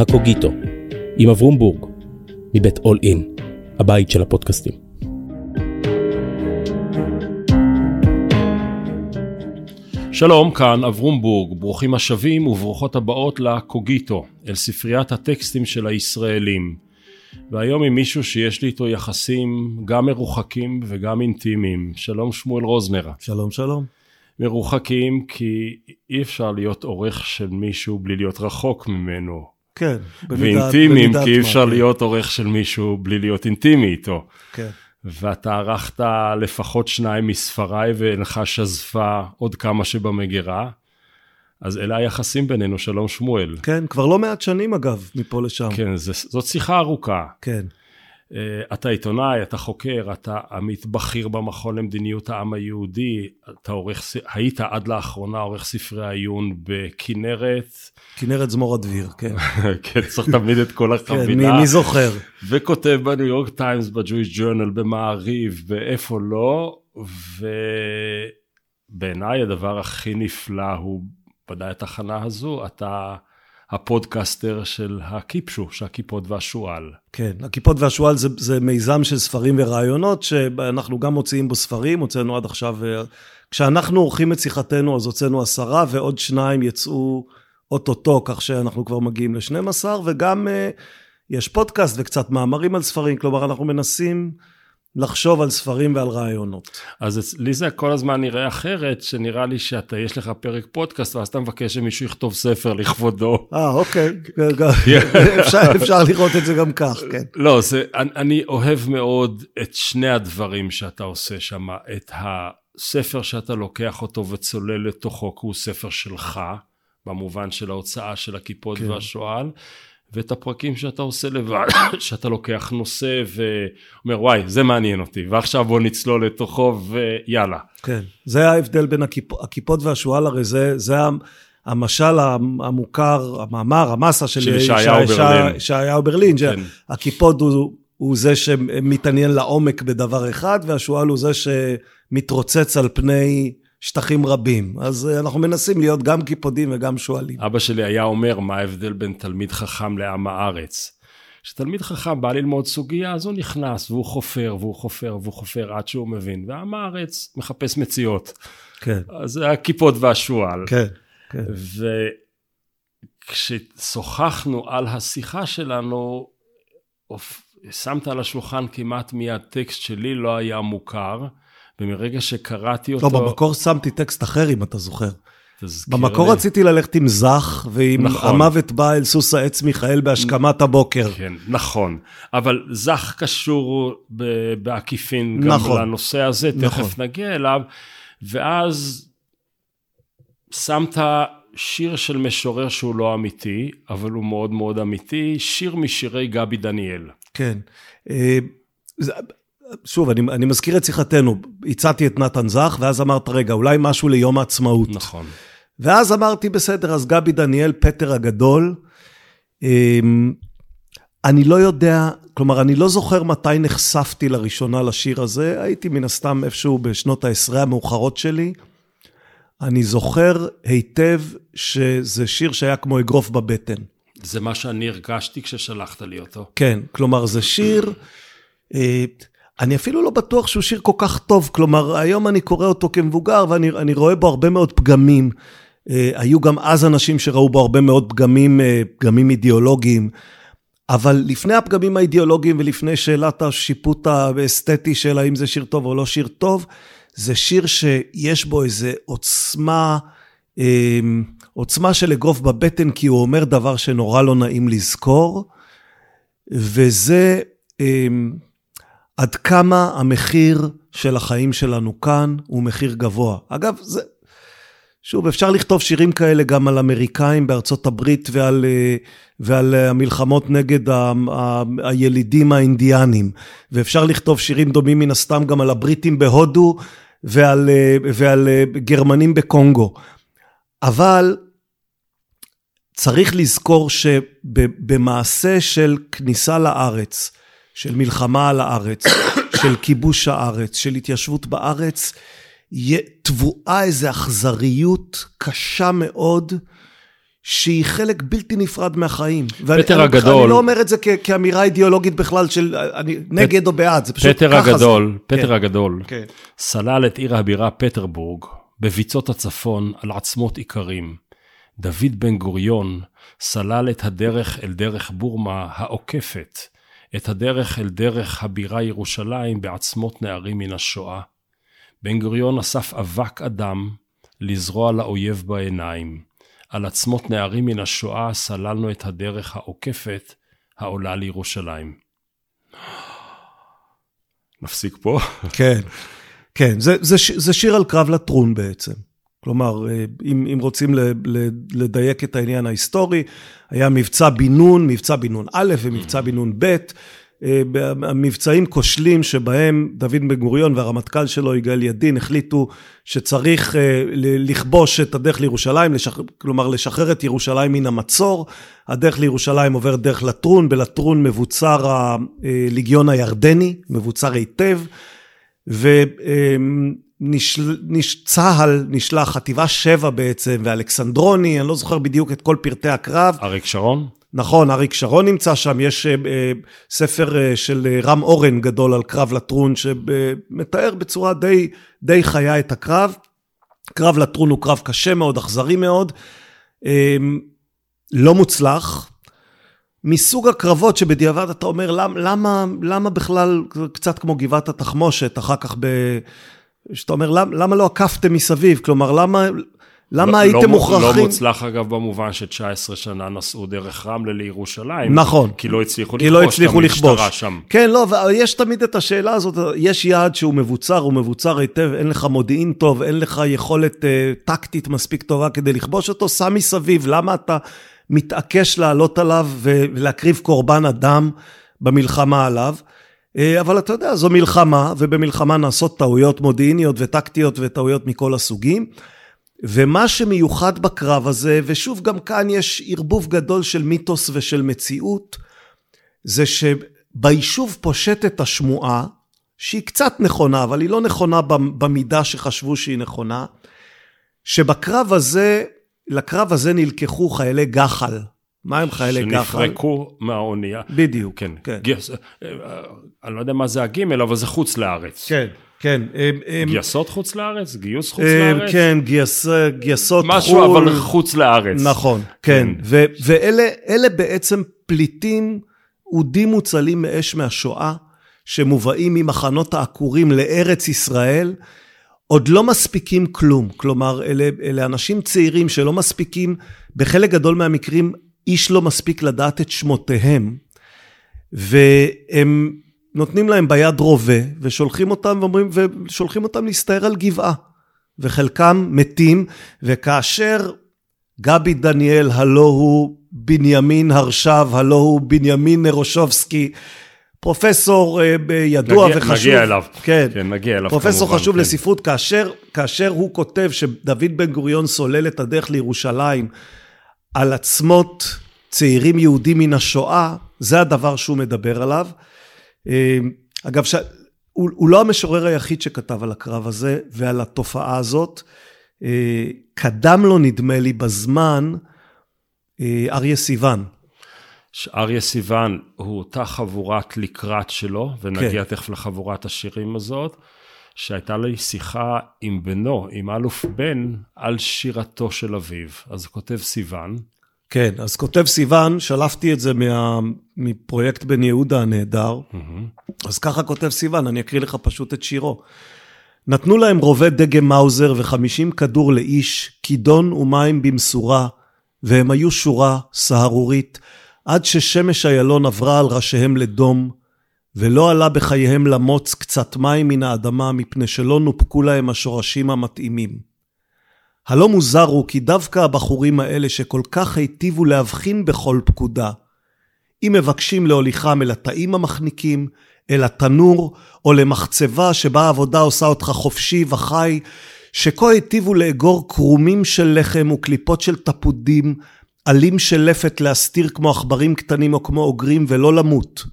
הקוגיטו, עם אברום בורג, מבית אול אין, הבית של הפודקאסטים. שלום, כאן אברום בורג, ברוכים השבים וברוכות הבאות לקוגיטו, אל ספריית הטקסטים של הישראלים. והיום עם מישהו שיש לי איתו יחסים גם מרוחקים וגם אינטימיים. שלום שמואל רוזנר. שלום שלום. מרוחקים כי אי אפשר להיות עורך של מישהו בלי להיות רחוק ממנו. כן. ואינטימיים כי אי אפשר להיות עורך של מישהו בלי להיות אינטימי איתו. כן. ואתה ערכת לפחות שניים מספריי ואינך שזפה עוד כמה שבמגירה. אז אלה היחסים בינינו, שלום שמואל. כן, כבר לא מעט שנים אגב, מפה לשם. כן, זה, זאת שיחה ארוכה. כן. Uh, אתה עיתונאי, אתה חוקר, אתה עמית בכיר במכון למדיניות העם היהודי, אתה עורך, היית עד לאחרונה עורך ספרי עיון בכנרת. כנרת זמורה דביר, כן. כן, צריך תמיד את כל החבילה. כן, מי, מי זוכר? וכותב בניו יורק טיימס, בג'ויש ג'ורנל, במעריב, באיפה לא, ובעיניי הדבר הכי נפלא הוא ודאי התחנה הזו, אתה הפודקאסטר של הקיפוד, של הקיפוד והשועל. כן, הקיפוד והשועל זה, זה מיזם של ספרים ורעיונות, שאנחנו גם מוציאים בו ספרים, הוצאנו עד עכשיו, כשאנחנו עורכים את שיחתנו אז הוצאנו עשרה, ועוד שניים יצאו אוטוטו, כך שאנחנו כבר מגיעים ל-12, וגם uh, יש פודקאסט וקצת מאמרים על ספרים, כלומר אנחנו מנסים... לחשוב על ספרים ועל רעיונות. אז לי זה כל הזמן נראה אחרת, שנראה לי שאתה, יש לך פרק פודקאסט, ואז אתה מבקש שמישהו יכתוב ספר לכבודו. אה, אוקיי. אפשר, אפשר לראות את זה גם כך, כן. לא, זה, אני, אני אוהב מאוד את שני הדברים שאתה עושה שם, את הספר שאתה לוקח אותו וצולל לתוכו, כי הוא ספר שלך, במובן של ההוצאה של הכיפות כן. והשועל. ואת הפרקים שאתה עושה לבד, שאתה לוקח נושא ואומר וואי זה מעניין אותי ועכשיו בוא נצלול לתוכו ויאללה. כן, זה ההבדל בין הכיפ, הכיפות והשועל הרי זה, זה המשל המוכר, המאמר, המסה של, של ישעיהו ברלין, ישעיהו ברלין, כן. הכיפות הוא, הוא זה שמתעניין לעומק בדבר אחד והשועל הוא זה שמתרוצץ על פני שטחים רבים. אז אה, אנחנו מנסים להיות גם קיפודים וגם שועלים. אבא שלי היה אומר, מה ההבדל בין תלמיד חכם לעם הארץ? כשתלמיד חכם בא ללמוד סוגיה, אז הוא נכנס והוא חופר והוא חופר והוא חופר עד שהוא מבין, ועם הארץ מחפש מציאות. כן. אז זה הכיפות והשועל. כן, כן. וכששוחחנו על השיחה שלנו, שמת על השולחן כמעט מיד טקסט שלי לא היה מוכר. ומרגע שקראתי אותו... לא, במקור שמתי טקסט אחר, אם אתה זוכר. במקור לי. רציתי ללכת עם זך, ועם נכון. המוות בא אל סוס העץ מיכאל בהשכמת הבוקר. כן, נכון. אבל זך קשור בעקיפין גם נכון. לנושא הזה, תכף נכון. נגיע אליו. ואז שמת שיר של משורר שהוא לא אמיתי, אבל הוא מאוד מאוד אמיתי, שיר משירי גבי דניאל. כן. אה, שוב, אני, אני מזכיר את שיחתנו, הצעתי את נתן זך, ואז אמרת, רגע, אולי משהו ליום העצמאות. נכון. ואז אמרתי, בסדר, אז גבי דניאל, פטר הגדול. אמ, אני לא יודע, כלומר, אני לא זוכר מתי נחשפתי לראשונה לשיר הזה, הייתי מן הסתם איפשהו בשנות העשרה המאוחרות שלי. אני זוכר היטב שזה שיר שהיה כמו אגרוף בבטן. זה מה שאני הרגשתי כששלחת לי אותו. כן, כלומר, זה שיר... אה, אני אפילו לא בטוח שהוא שיר כל כך טוב, כלומר, היום אני קורא אותו כמבוגר ואני רואה בו הרבה מאוד פגמים. Uh, היו גם אז אנשים שראו בו הרבה מאוד פגמים, uh, פגמים אידיאולוגיים, אבל לפני הפגמים האידיאולוגיים ולפני שאלת השיפוט האסתטי של האם זה שיר טוב או לא שיר טוב, זה שיר שיש בו איזו עוצמה, uh, עוצמה של אגרוף בבטן, כי הוא אומר דבר שנורא לא נעים לזכור, וזה... Uh, עד כמה המחיר של החיים שלנו כאן הוא מחיר גבוה. אגב, זה... שוב, אפשר לכתוב שירים כאלה גם על אמריקאים בארצות הברית ועל, אה, ועל המלחמות נגד ה, ה, הילידים האינדיאנים. ואפשר לכתוב שירים דומים מן הסתם גם על הבריטים בהודו ועל, אה, ועל אה, גרמנים בקונגו. אבל צריך לזכור שבמעשה של כניסה לארץ, של מלחמה על הארץ, של כיבוש הארץ, של התיישבות בארץ, טבועה איזו אכזריות קשה מאוד, שהיא חלק בלתי נפרד מהחיים. פטר הגדול. אני לא אומר את זה כ- כאמירה אידיאולוגית בכלל של אני נגד או בעד, זה פשוט פטר ככה הגדול, זה. פטר כן, הגדול, כן. סלל את עיר הבירה פטרבורג בביצות הצפון על עצמות איכרים. דוד בן גוריון סלל את הדרך אל דרך בורמה העוקפת, את הדרך אל דרך הבירה ירושלים בעצמות נערים מן השואה. בן גוריון אסף אבק אדם לזרוע לאויב בעיניים. על עצמות נערים מן השואה סללנו את הדרך העוקפת העולה לירושלים. נפסיק פה? כן, כן, זה, זה, זה שיר על קרב לטרון בעצם. כלומר, אה, אם, אם רוצים לדייק את העניין ההיסטורי, היה מבצע בן נון, מבצע בן נון א' ומבצע בן נון ב', אה, המבצעים כושלים שבהם דוד בן גוריון והרמטכ"ל שלו, יגאל ידין, החליטו שצריך אה, לכבוש את הדרך לירושלים, לשח... כלומר לשחרר את ירושלים מן המצור. הדרך לירושלים עוברת דרך לטרון, בלטרון מבוצר הליגיון הירדני, מבוצר היטב. וצה"ל נשלח, חטיבה 7 בעצם, ואלכסנדרוני, אני לא זוכר בדיוק את כל פרטי הקרב. אריק שרון? נכון, אריק שרון נמצא שם, יש אה, אה, ספר אה, של אה, רם אורן גדול על קרב לטרון, שמתאר בצורה די, די חיה את הקרב. קרב לטרון הוא קרב קשה מאוד, אכזרי מאוד, אה, לא מוצלח. מסוג הקרבות שבדיעבד אתה אומר, למה, למה, למה בכלל, קצת כמו גבעת התחמושת, אחר כך ב... שאתה אומר, למה, למה לא עקפתם מסביב? כלומר, למה, למה לא, הייתם לא, מוכרחים... לא מוצלח אגב במובן ש-19 שנה נסעו דרך רמלה לירושלים. נכון. כי לא הצליחו כי לכבוש לא הצליחו את. המשטרה שם. כן, לא, ויש תמיד את השאלה הזאת, יש יעד שהוא מבוצר, הוא מבוצר היטב, אין לך מודיעין טוב, אין לך יכולת אה, טקטית מספיק טובה כדי לכבוש אותו, שם מסביב, למה אתה מתעקש לעלות עליו ולהקריב קורבן אדם במלחמה עליו? אה, אבל אתה יודע, זו מלחמה, ובמלחמה נעשות טעויות מודיעיניות וטקטיות וטעויות מכל הסוגים. ומה שמיוחד בקרב הזה, ושוב, גם כאן יש ערבוב גדול של מיתוס ושל מציאות, זה שביישוב פושטת השמועה, שהיא קצת נכונה, אבל היא לא נכונה במידה שחשבו שהיא נכונה, שבקרב הזה, לקרב הזה נלקחו חיילי גח"ל. מה הם חיילי גח"ל? שנפרקו מהאונייה. בדיוק, כן. כן. גייס, אני לא יודע מה זה הגימל, אבל זה חוץ לארץ. כן, כן. הם- הם- גייסות חוץ לארץ? גיוס חוץ הם, לארץ? כן, גייס, גייסות חו"ל. משהו, אבל חוץ לארץ. נכון, כן. ו- ואלה אלה בעצם פליטים אודים מוצלים מאש מהשואה, שמובאים ממחנות העקורים לארץ ישראל, עוד לא מספיקים כלום. כלומר, אלה, אלה אנשים צעירים שלא מספיקים, בחלק גדול מהמקרים, איש לא מספיק לדעת את שמותיהם, והם נותנים להם ביד רובה, ושולחים אותם ואומרים, ושולחים אותם להסתער על גבעה. וחלקם מתים, וכאשר גבי דניאל, הלא הוא בנימין הרשב, הלא הוא בנימין נרושובסקי, פרופסור אה, ידוע נגיע- וחשוב. נגיע אליו. כן. כן, נגיע אליו פרופסור כמובן, חשוב כן. לספרות, כאשר, כאשר הוא כותב שדוד בן גוריון סולל את הדרך לירושלים על עצמות צעירים יהודים מן השואה, זה הדבר שהוא מדבר עליו. אה, אגב, ש... הוא, הוא לא המשורר היחיד שכתב על הקרב הזה ועל התופעה הזאת. אה, קדם לו, נדמה לי, בזמן, אה, אריה סיוון. אריה סיוון הוא אותה חבורת לקראת שלו, ונגיע כן. תכף לחבורת השירים הזאת, שהייתה לי שיחה עם בנו, עם אלוף בן, על שירתו של אביו. אז כותב סיוון, כן, אז כותב סיוון, שלפתי את זה מה, מפרויקט בן יהודה הנהדר. אז ככה כותב סיוון, אני אקריא לך פשוט את שירו. נתנו להם רובה דגם מאוזר וחמישים כדור לאיש, כידון ומים במשורה, והם היו שורה סהרורית, עד ששמש איילון עברה על ראשיהם לדום, ולא עלה בחייהם למוץ קצת מים מן האדמה, מפני שלא נופקו להם השורשים המתאימים. הלא מוזר הוא כי דווקא הבחורים האלה שכל כך היטיבו להבחין בכל פקודה, אם מבקשים להוליכם אל התאים המחניקים, אל התנור, או למחצבה שבה העבודה עושה אותך חופשי וחי, שכה היטיבו לאגור קרומים של לחם וקליפות של תפודים, עלים של לפת להסתיר כמו עכברים קטנים או כמו אוגרים ולא למות.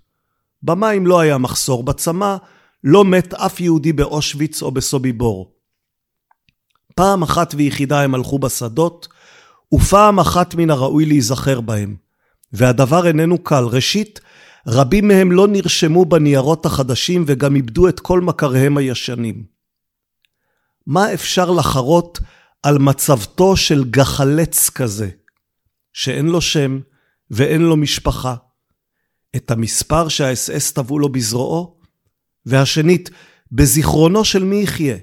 במים לא היה מחסור, בצמא לא מת אף יהודי באושוויץ או בסוביבור. פעם אחת ויחידה הם הלכו בשדות, ופעם אחת מן הראוי להיזכר בהם. והדבר איננו קל. ראשית, רבים מהם לא נרשמו בניירות החדשים וגם איבדו את כל מכריהם הישנים. מה אפשר לחרות על מצבתו של גחלץ כזה, שאין לו שם ואין לו משפחה? את המספר שהאס-אס טבעו לו בזרועו? והשנית, בזיכרונו של מי יחיה?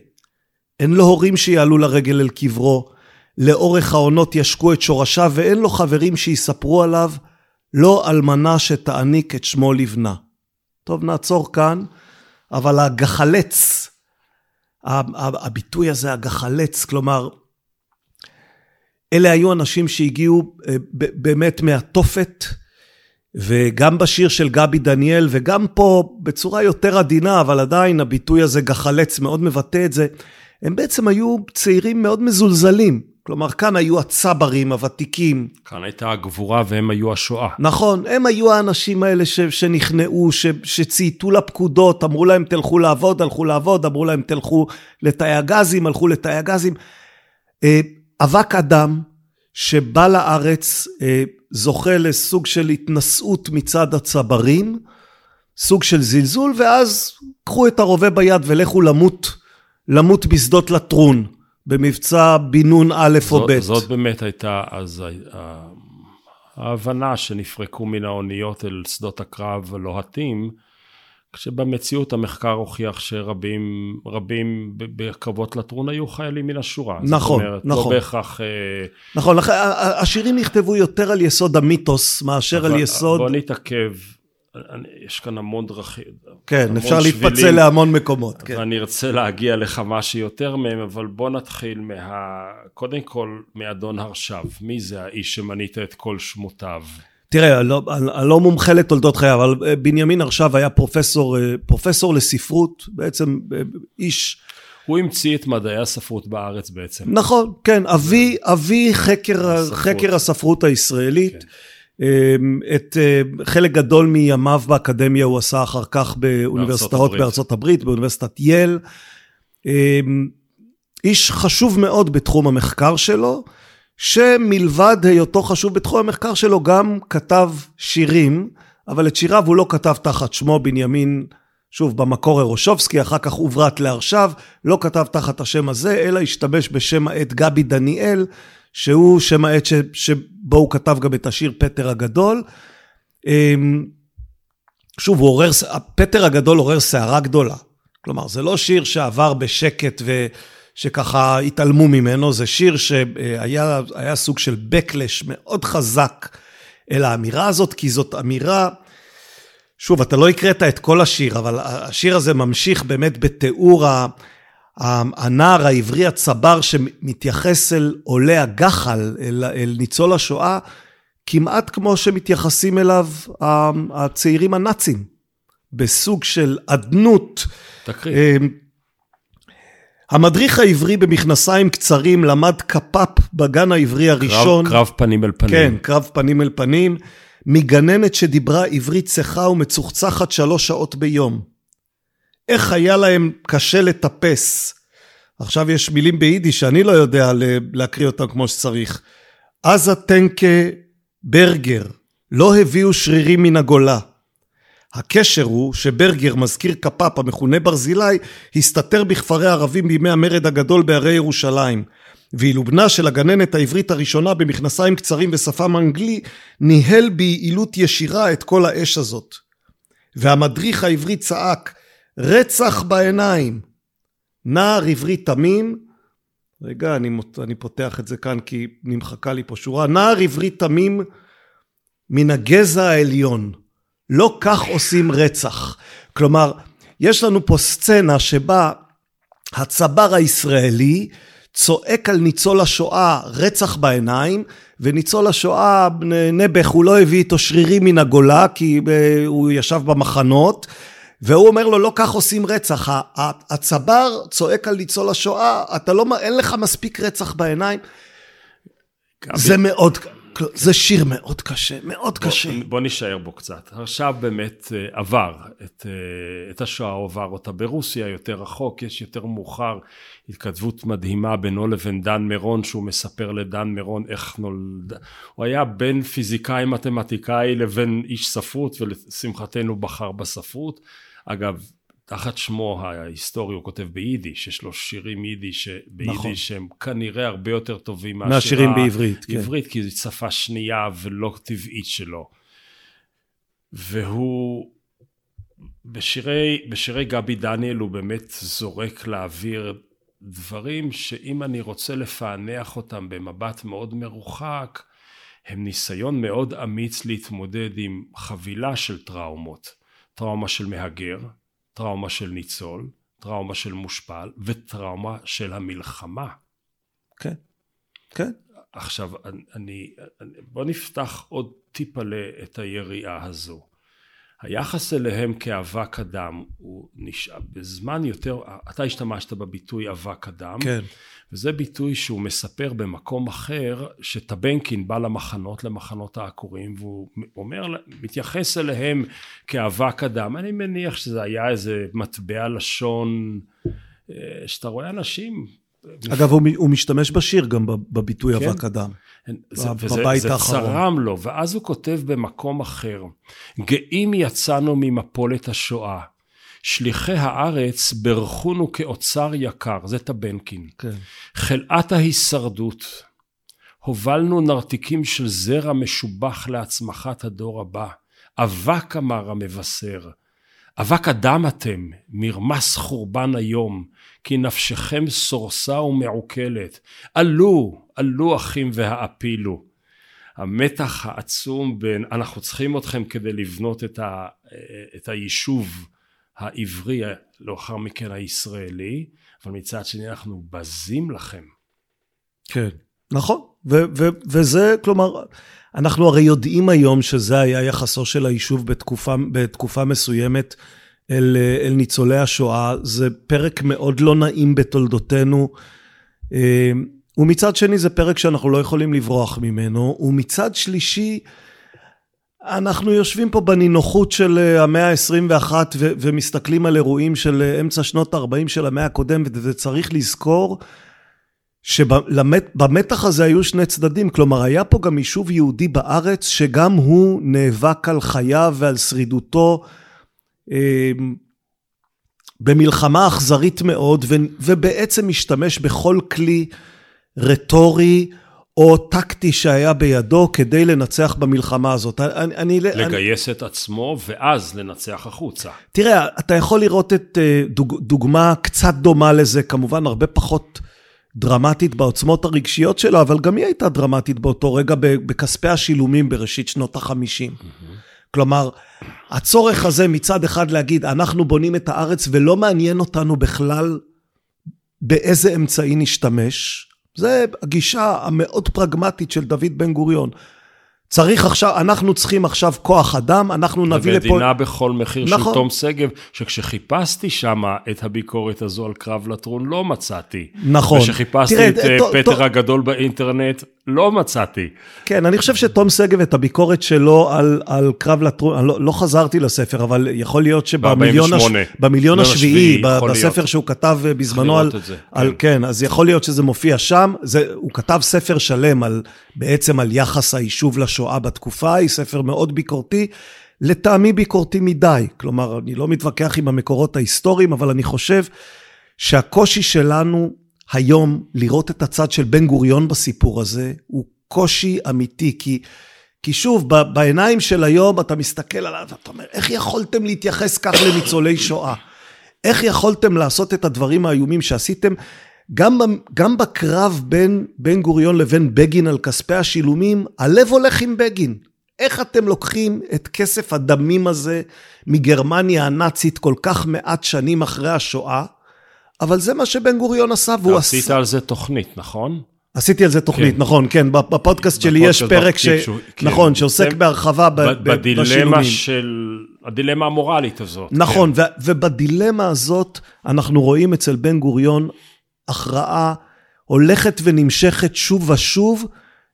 אין לו הורים שיעלו לרגל אל קברו, לאורך העונות ישקו את שורשיו, ואין לו חברים שיספרו עליו, לא אלמנה שתעניק את שמו לבנה. טוב, נעצור כאן, אבל הגחלץ, הביטוי הזה, הגחלץ, כלומר, אלה היו אנשים שהגיעו אה, באמת מהתופת, וגם בשיר של גבי דניאל, וגם פה בצורה יותר עדינה, אבל עדיין הביטוי הזה גחלץ מאוד מבטא את זה, הם בעצם היו צעירים מאוד מזולזלים. כלומר, כאן היו הצברים הוותיקים. כאן הייתה הגבורה והם היו השואה. נכון, הם היו האנשים האלה ש, שנכנעו, ש, שצייתו לפקודות, אמרו להם תלכו לעבוד, הלכו לעבוד, אמרו להם תלכו לתאי הגזים, הלכו לתאי הגזים. אה, אבק אדם שבא לארץ אה, זוכה לסוג של התנשאות מצד הצברים, סוג של זלזול, ואז קחו את הרובה ביד ולכו למות, למות בשדות לטרון. במבצע בן נון א' או ב'. זאת באמת הייתה אז ההבנה שנפרקו מן האוניות אל שדות הקרב הלוהטים, כשבמציאות המחקר הוכיח שרבים רבים בקרבות לטרון היו חיילים מן השורה. נכון, אומרת, לא נכון. לא בהכרח... אה, נכון, השירים נכתבו יותר על יסוד המיתוס מאשר על יסוד... בוא נתעכב יש כאן המון דרכים. כן, המון אפשר שבילים, להתפצל להמון מקומות. כן. ואני ארצה להגיע לכמה שיותר מהם, אבל בוא נתחיל מה... קודם כל מאדון הרשב. מי זה האיש שמנית את כל שמותיו? תראה, אני לא, אני לא מומחה לתולדות חייו, אבל אה, בנימין הרשב היה פרופסור, אה, פרופסור לספרות, בעצם אה, איש... הוא המציא את מדעי הספרות בארץ בעצם. נכון, כן, אבי, אבי חקר, הספרות. חקר הספרות הישראלית. כן. אמ, את חלק גדול מימיו באקדמיה הוא עשה אחר כך באוניברסיטאות בארצות הברית, באוניברסיטת יל. אמ, איש חשוב מאוד בתחום המחקר שלו, שמלבד היותו חשוב בתחום המחקר שלו גם כתב שירים, אבל את שיריו הוא לא כתב תחת שמו בנימין, שוב במקור אירושובסקי, אחר כך עוברת לעכשיו, לא כתב תחת השם הזה, אלא השתמש בשם העט גבי דניאל, שהוא שם העט שבו הוא כתב גם את השיר פטר הגדול. אמ, שוב, הוא עורר, פטר הגדול עורר סערה גדולה. כלומר, זה לא שיר שעבר בשקט ושככה התעלמו ממנו, זה שיר שהיה סוג של backlash מאוד חזק אל האמירה הזאת, כי זאת אמירה, שוב, אתה לא הקראת את כל השיר, אבל השיר הזה ממשיך באמת בתיאור. הנער העברי הצבר שמתייחס אל עולי הגחל, אל, אל ניצול השואה, כמעט כמו שמתייחסים אליו הצעירים הנאצים, בסוג של אדנות. תקריא. המדריך העברי במכנסיים קצרים למד קפ"פ בגן העברי הראשון. קרב, קרב פנים אל פנים. כן, קרב פנים אל פנים. מגננת שדיברה עברית צחה ומצוחצחת שלוש שעות ביום. איך היה להם קשה לטפס. עכשיו יש מילים ביידיש שאני לא יודע להקריא אותם כמו שצריך. עזה טנקה ברגר, לא הביאו שרירים מן הגולה. הקשר הוא שברגר, מזכיר קפ"פ המכונה ברזילי, הסתתר בכפרי ערבים בימי המרד הגדול בהרי ירושלים. ואילו בנה של הגננת העברית הראשונה במכנסיים קצרים ושפם אנגלי, ניהל ביעילות ישירה את כל האש הזאת. והמדריך העברי צעק, רצח בעיניים. נער עברי תמים, רגע, אני, אני פותח את זה כאן כי נמחקה לי פה שורה, נער עברי תמים מן הגזע העליון. לא כך עושים רצח. כלומר, יש לנו פה סצנה שבה הצבר הישראלי צועק על ניצול השואה רצח בעיניים, וניצול השואה, נעבך, הוא לא הביא איתו שרירים מן הגולה, כי אה, הוא ישב במחנות, והוא אומר לו, לא כך עושים רצח. הצבר צועק על ניצול השואה, אתה לא, אין לך מספיק רצח בעיניים. גבי, זה מאוד... זה שיר מאוד קשה, מאוד בוא, קשה. בוא נשאר בו קצת. עכשיו באמת אה, עבר את, אה, את השואה, עבר אותה ברוסיה, יותר רחוק, יש יותר מאוחר התכתבות מדהימה בינו לבין דן מירון, שהוא מספר לדן מירון איך נולד... הוא היה בין פיזיקאי מתמטיקאי לבין איש ספרות, ולשמחתנו בחר בספרות. אגב, תחת שמו ההיסטורי הוא כותב ביידיש, יש לו שירים יידיש, ביידיש נכון. שהם כנראה הרבה יותר טובים מהשירים בעברית. כן. עברית, כי זו שפה שנייה ולא טבעית שלו. והוא, בשירי, בשירי גבי דניאל הוא באמת זורק לאוויר דברים שאם אני רוצה לפענח אותם במבט מאוד מרוחק, הם ניסיון מאוד אמיץ להתמודד עם חבילה של טראומות. טראומה של מהגר, טראומה של ניצול, טראומה של מושפל וטראומה של המלחמה. כן, כן. עכשיו, אני, בוא נפתח עוד טיפה את היריעה הזו. היחס אליהם כאבק אדם הוא נשאר בזמן יותר, אתה השתמשת בביטוי אבק אדם, כן. וזה ביטוי שהוא מספר במקום אחר, שטבנקין בא למחנות, למחנות העקורים, והוא אומר, מתייחס אליהם כאבק אדם. אני מניח שזה היה איזה מטבע לשון, אה, שאתה רואה אנשים... אגב, הוא, הוא משתמש בשיר גם בביטוי כן? אבק אדם. זה, בבית וזה, האחרון. זה צרם לו, ואז הוא כותב במקום אחר, גאים יצאנו ממפולת השואה. שליחי הארץ ברכונו כאוצר יקר, זה טבנקין. כן. חלאת ההישרדות. הובלנו נרתיקים של זרע משובח להצמחת הדור הבא. אבק אמר המבשר. אבק אדם אתם, מרמס חורבן היום, כי נפשכם סורסה ומעוקלת. עלו, עלו אחים והעפילו. המתח העצום בין אנחנו צריכים אתכם כדי לבנות את, ה, את היישוב העברי, לאחר מכן הישראלי, אבל מצד שני אנחנו בזים לכם. כן, נכון. ו- ו- וזה, כלומר, אנחנו הרי יודעים היום שזה היה יחסו של היישוב בתקופה, בתקופה מסוימת אל, אל ניצולי השואה. זה פרק מאוד לא נעים בתולדותינו. אה, ומצד שני זה פרק שאנחנו לא יכולים לברוח ממנו, ומצד שלישי, אנחנו יושבים פה בנינוחות של אה, המאה ה-21 ו- ומסתכלים על אירועים של אה, אמצע שנות ה-40 של המאה הקודמת, וצריך לזכור שבמתח הזה היו שני צדדים, כלומר היה פה גם יישוב יהודי בארץ שגם הוא נאבק על חייו ועל שרידותו במלחמה אכזרית מאוד, ו- ובעצם משתמש בכל כלי רטורי, או טקטי שהיה בידו כדי לנצח במלחמה הזאת. אני, אני, לגייס אני... את עצמו ואז לנצח החוצה. תראה, אתה יכול לראות את אה, דוג, דוגמה קצת דומה לזה, כמובן הרבה פחות דרמטית בעוצמות הרגשיות שלו, אבל גם היא הייתה דרמטית באותו רגע בכספי השילומים בראשית שנות החמישים. Mm-hmm. כלומר, הצורך הזה מצד אחד להגיד, אנחנו בונים את הארץ ולא מעניין אותנו בכלל באיזה אמצעי נשתמש, זה הגישה המאוד פרגמטית של דוד בן גוריון. צריך עכשיו, אנחנו צריכים עכשיו כוח אדם, אנחנו נביא לפה... ומדינה בכל מחיר נכון. של תום שגב, שכשחיפשתי שם את הביקורת הזו על קרב לטרון, לא מצאתי. נכון. וכשחיפשתי תראה, את ת, אה, פטר ת... הגדול באינטרנט, לא מצאתי. כן, אני חושב שתום שגב, את הביקורת שלו על, על קרב לטרון, לא, לא חזרתי לספר, אבל יכול להיות שבמיליון הש... במיליון השביעי, בספר להיות. שהוא כתב אה, בזמנו על, זה, על... כן. כן, אז יכול להיות שזה מופיע שם. זה, הוא כתב ספר שלם על, בעצם על יחס היישוב לשואה בתקופה ההיא, ספר מאוד ביקורתי. לטעמי ביקורתי מדי. כלומר, אני לא מתווכח עם המקורות ההיסטוריים, אבל אני חושב שהקושי שלנו היום לראות את הצד של בן גוריון בסיפור הזה הוא קושי אמיתי, כי, כי שוב, בעיניים של היום אתה מסתכל עליו ואתה אומר, איך יכולתם להתייחס כך לניצולי שואה? איך יכולתם לעשות את הדברים האיומים שעשיתם? גם, גם בקרב בין בן גוריון לבין בגין על כספי השילומים, הלב הולך עם בגין. איך אתם לוקחים את כסף הדמים הזה מגרמניה הנאצית כל כך מעט שנים אחרי השואה, אבל זה מה שבן גוריון עשה, והוא עשה... עשית על זה תוכנית, נכון? עשיתי על זה תוכנית, כן. נכון, כן, בפודקאסט שלי יש פרק ש... שהוא, כן. נכון, שעוסק זה... בהרחבה ב... בדילמה בשילומים. של... הדילמה המורלית הזאת. נכון, כן. ו... ובדילמה הזאת אנחנו רואים אצל בן גוריון הכרעה הולכת ונמשכת שוב ושוב,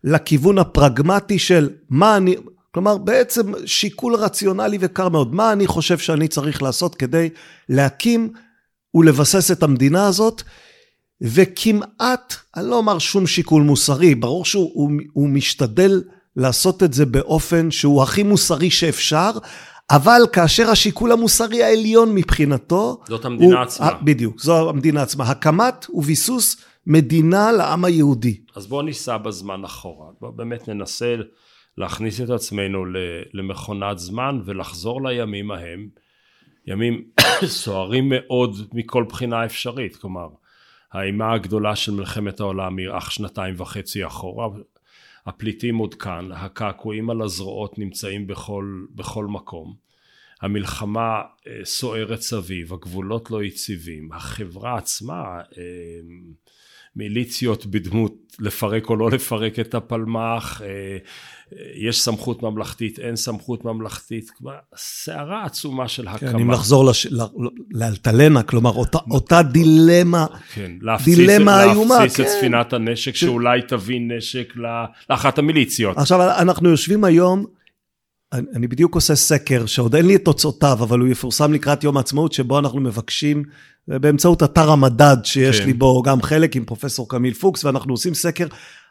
לכיוון הפרגמטי של מה אני, כלומר בעצם שיקול רציונלי וקר מאוד, מה אני חושב שאני צריך לעשות כדי להקים ולבסס את המדינה הזאת, וכמעט, אני לא אומר שום שיקול מוסרי, ברור שהוא הוא, הוא משתדל לעשות את זה באופן שהוא הכי מוסרי שאפשר, אבל כאשר השיקול המוסרי העליון מבחינתו... זאת המדינה הוא, עצמה. בדיוק, זו המדינה עצמה. הקמת וביסוס מדינה לעם היהודי. אז בואו ניסע בזמן אחורה. בואו באמת ננסה להכניס את עצמנו למכונת זמן ולחזור לימים ההם. ימים סוערים מאוד מכל בחינה אפשרית. כלומר, האימה הגדולה של מלחמת העולם היא אך שנתיים וחצי אחורה. הפליטים עוד כאן, הקעקועים על הזרועות נמצאים בכל, בכל מקום. המלחמה אה, סוערת סביב, הגבולות לא יציבים, החברה עצמה, אה, מיליציות בדמות לפרק או לא לפרק את הפלמ"ח, אה, יש סמכות ממלכתית, אין סמכות ממלכתית, סערה עצומה של כן, הקמה. כן, אם לחזור לש... לאלטלנה, כלומר, אותה, אותה דילמה, כן, להפציץ, דילמה איומה. להפציץ כן. את ספינת הנשק, ש... שאולי תביא נשק לאחת המיליציות. עכשיו, אנחנו יושבים היום, אני, אני בדיוק עושה סקר, שעוד אין לי את תוצאותיו, אבל הוא יפורסם לקראת יום העצמאות, שבו אנחנו מבקשים, באמצעות אתר המדד, שיש כן. לי בו גם חלק עם פרופסור קמיל פוקס, ואנחנו עושים סקר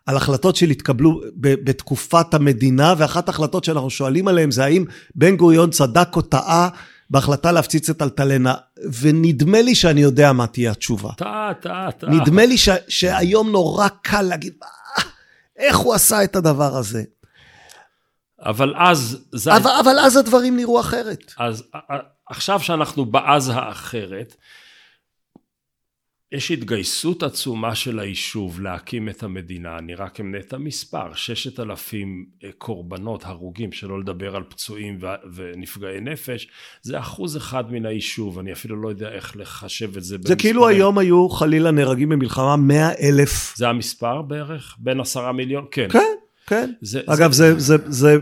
על החלטות שהתקבלו בתקופת המדינה, ואחת ההחלטות שאנחנו שואלים עליהן זה האם בן גוריון צדק או טעה בהחלטה להפציץ את אלטלנה, ונדמה לי שאני יודע מה תהיה התשובה. טעה, טעה, טעה. נדמה לי ש, שהיום נורא קל להגיד, איך הוא עשה את הדבר הזה. אבל אז... זה... אבל, אבל אז הדברים נראו אחרת. אז עכשיו שאנחנו באז האחרת, יש התגייסות עצומה של היישוב להקים את המדינה, אני רק אמנה את המספר, ששת אלפים אה, קורבנות, הרוגים, שלא לדבר על פצועים ונפגעי נפש, זה אחוז אחד מן היישוב, אני אפילו לא יודע איך לחשב את זה. זה כאילו היום היו חלילה נהרגים במלחמה מאה אלף. זה המספר בערך? בין עשרה מיליון? כן. כן, כן. זה, אגב, זה, זה, זה, זה,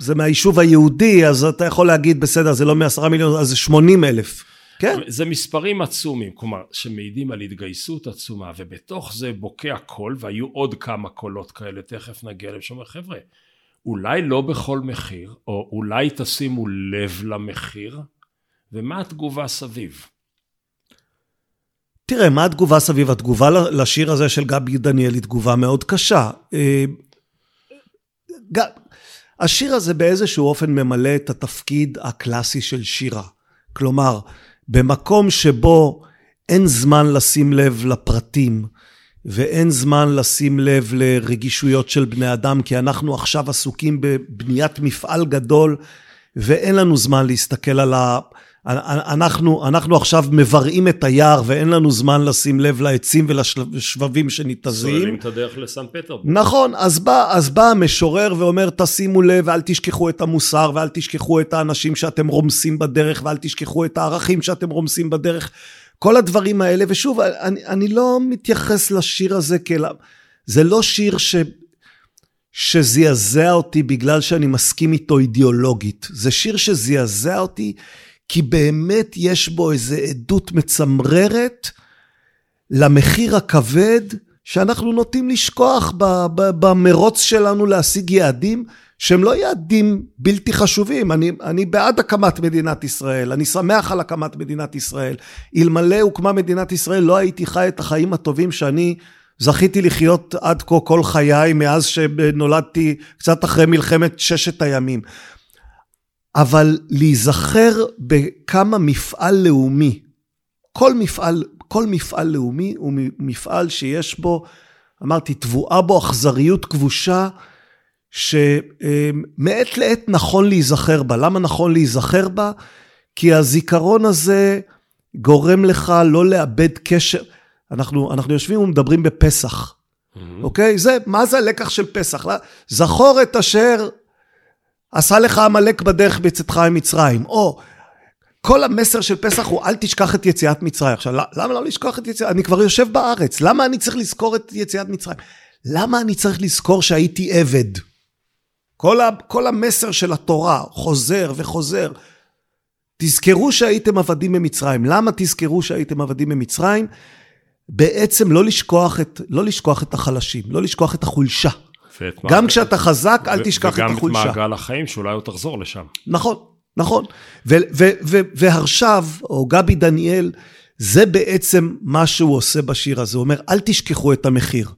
זה מהיישוב היהודי, אז אתה יכול להגיד, בסדר, זה לא מעשרה מיליון, אז זה שמונים אלף. כן. זה מספרים עצומים, כלומר, שמעידים על התגייסות עצומה, ובתוך זה בוקע קול, והיו עוד כמה קולות כאלה, תכף נגיע אליהם, שאומר, חבר'ה, אולי לא בכל מחיר, או אולי תשימו לב למחיר, ומה התגובה סביב? תראה, מה התגובה סביב? התגובה לשיר הזה של גבי דניאל היא תגובה מאוד קשה. אה, השיר הזה באיזשהו אופן ממלא את התפקיד הקלאסי של שירה. כלומר, במקום שבו אין זמן לשים לב לפרטים, ואין זמן לשים לב לרגישויות של בני אדם, כי אנחנו עכשיו עסוקים בבניית מפעל גדול, ואין לנו זמן להסתכל על ה... אנחנו, אנחנו עכשיו מבראים את היער ואין לנו זמן לשים לב לעצים ולשבבים שניתזים. סוללים את הדרך לסן פטרבורג. נכון, אז בא, אז בא המשורר ואומר תשימו לב ואל תשכחו את המוסר ואל תשכחו את האנשים שאתם רומסים בדרך ואל תשכחו את הערכים שאתם רומסים בדרך. כל הדברים האלה, ושוב, אני, אני לא מתייחס לשיר הזה כאל... זה לא שיר ש... שזעזע אותי בגלל שאני מסכים איתו אידיאולוגית. זה שיר שזעזע אותי כי באמת יש בו איזו עדות מצמררת למחיר הכבד שאנחנו נוטים לשכוח במרוץ שלנו להשיג יעדים שהם לא יעדים בלתי חשובים. אני, אני בעד הקמת מדינת ישראל, אני שמח על הקמת מדינת ישראל. אלמלא הוקמה מדינת ישראל לא הייתי חי את החיים הטובים שאני זכיתי לחיות עד כה כל חיי מאז שנולדתי קצת אחרי מלחמת ששת הימים. אבל להיזכר בכמה מפעל לאומי, כל מפעל, כל מפעל לאומי הוא מפעל שיש בו, אמרתי, תבואה בו אכזריות כבושה, שמעת לעת נכון להיזכר בה. למה נכון להיזכר בה? כי הזיכרון הזה גורם לך לא לאבד קשר. אנחנו, אנחנו יושבים ומדברים בפסח, mm-hmm. אוקיי? זה, מה זה הלקח של פסח? זכור את אשר עשה לך עמלק בדרך בצאתך ממצרים, או כל המסר של פסח הוא אל תשכח את יציאת מצרים. עכשיו, למה לא לשכוח את יציאת... אני כבר יושב בארץ, למה אני צריך לזכור את יציאת מצרים? למה אני צריך לזכור שהייתי עבד? כל, ה, כל המסר של התורה חוזר וחוזר. תזכרו שהייתם עבדים במצרים. למה תזכרו שהייתם עבדים במצרים? בעצם לא לשכוח את, לא לשכוח את החלשים, לא לשכוח את החולשה. גם. כשאתה חזק, אל תשכח את החולשה. וגם את מעגל החיים, שאולי עוד תחזור לשם. נכון, נכון. והרשב, או גבי דניאל, זה בעצם מה שהוא עושה בשיר הזה. הוא אומר, אל תשכחו את המחיר.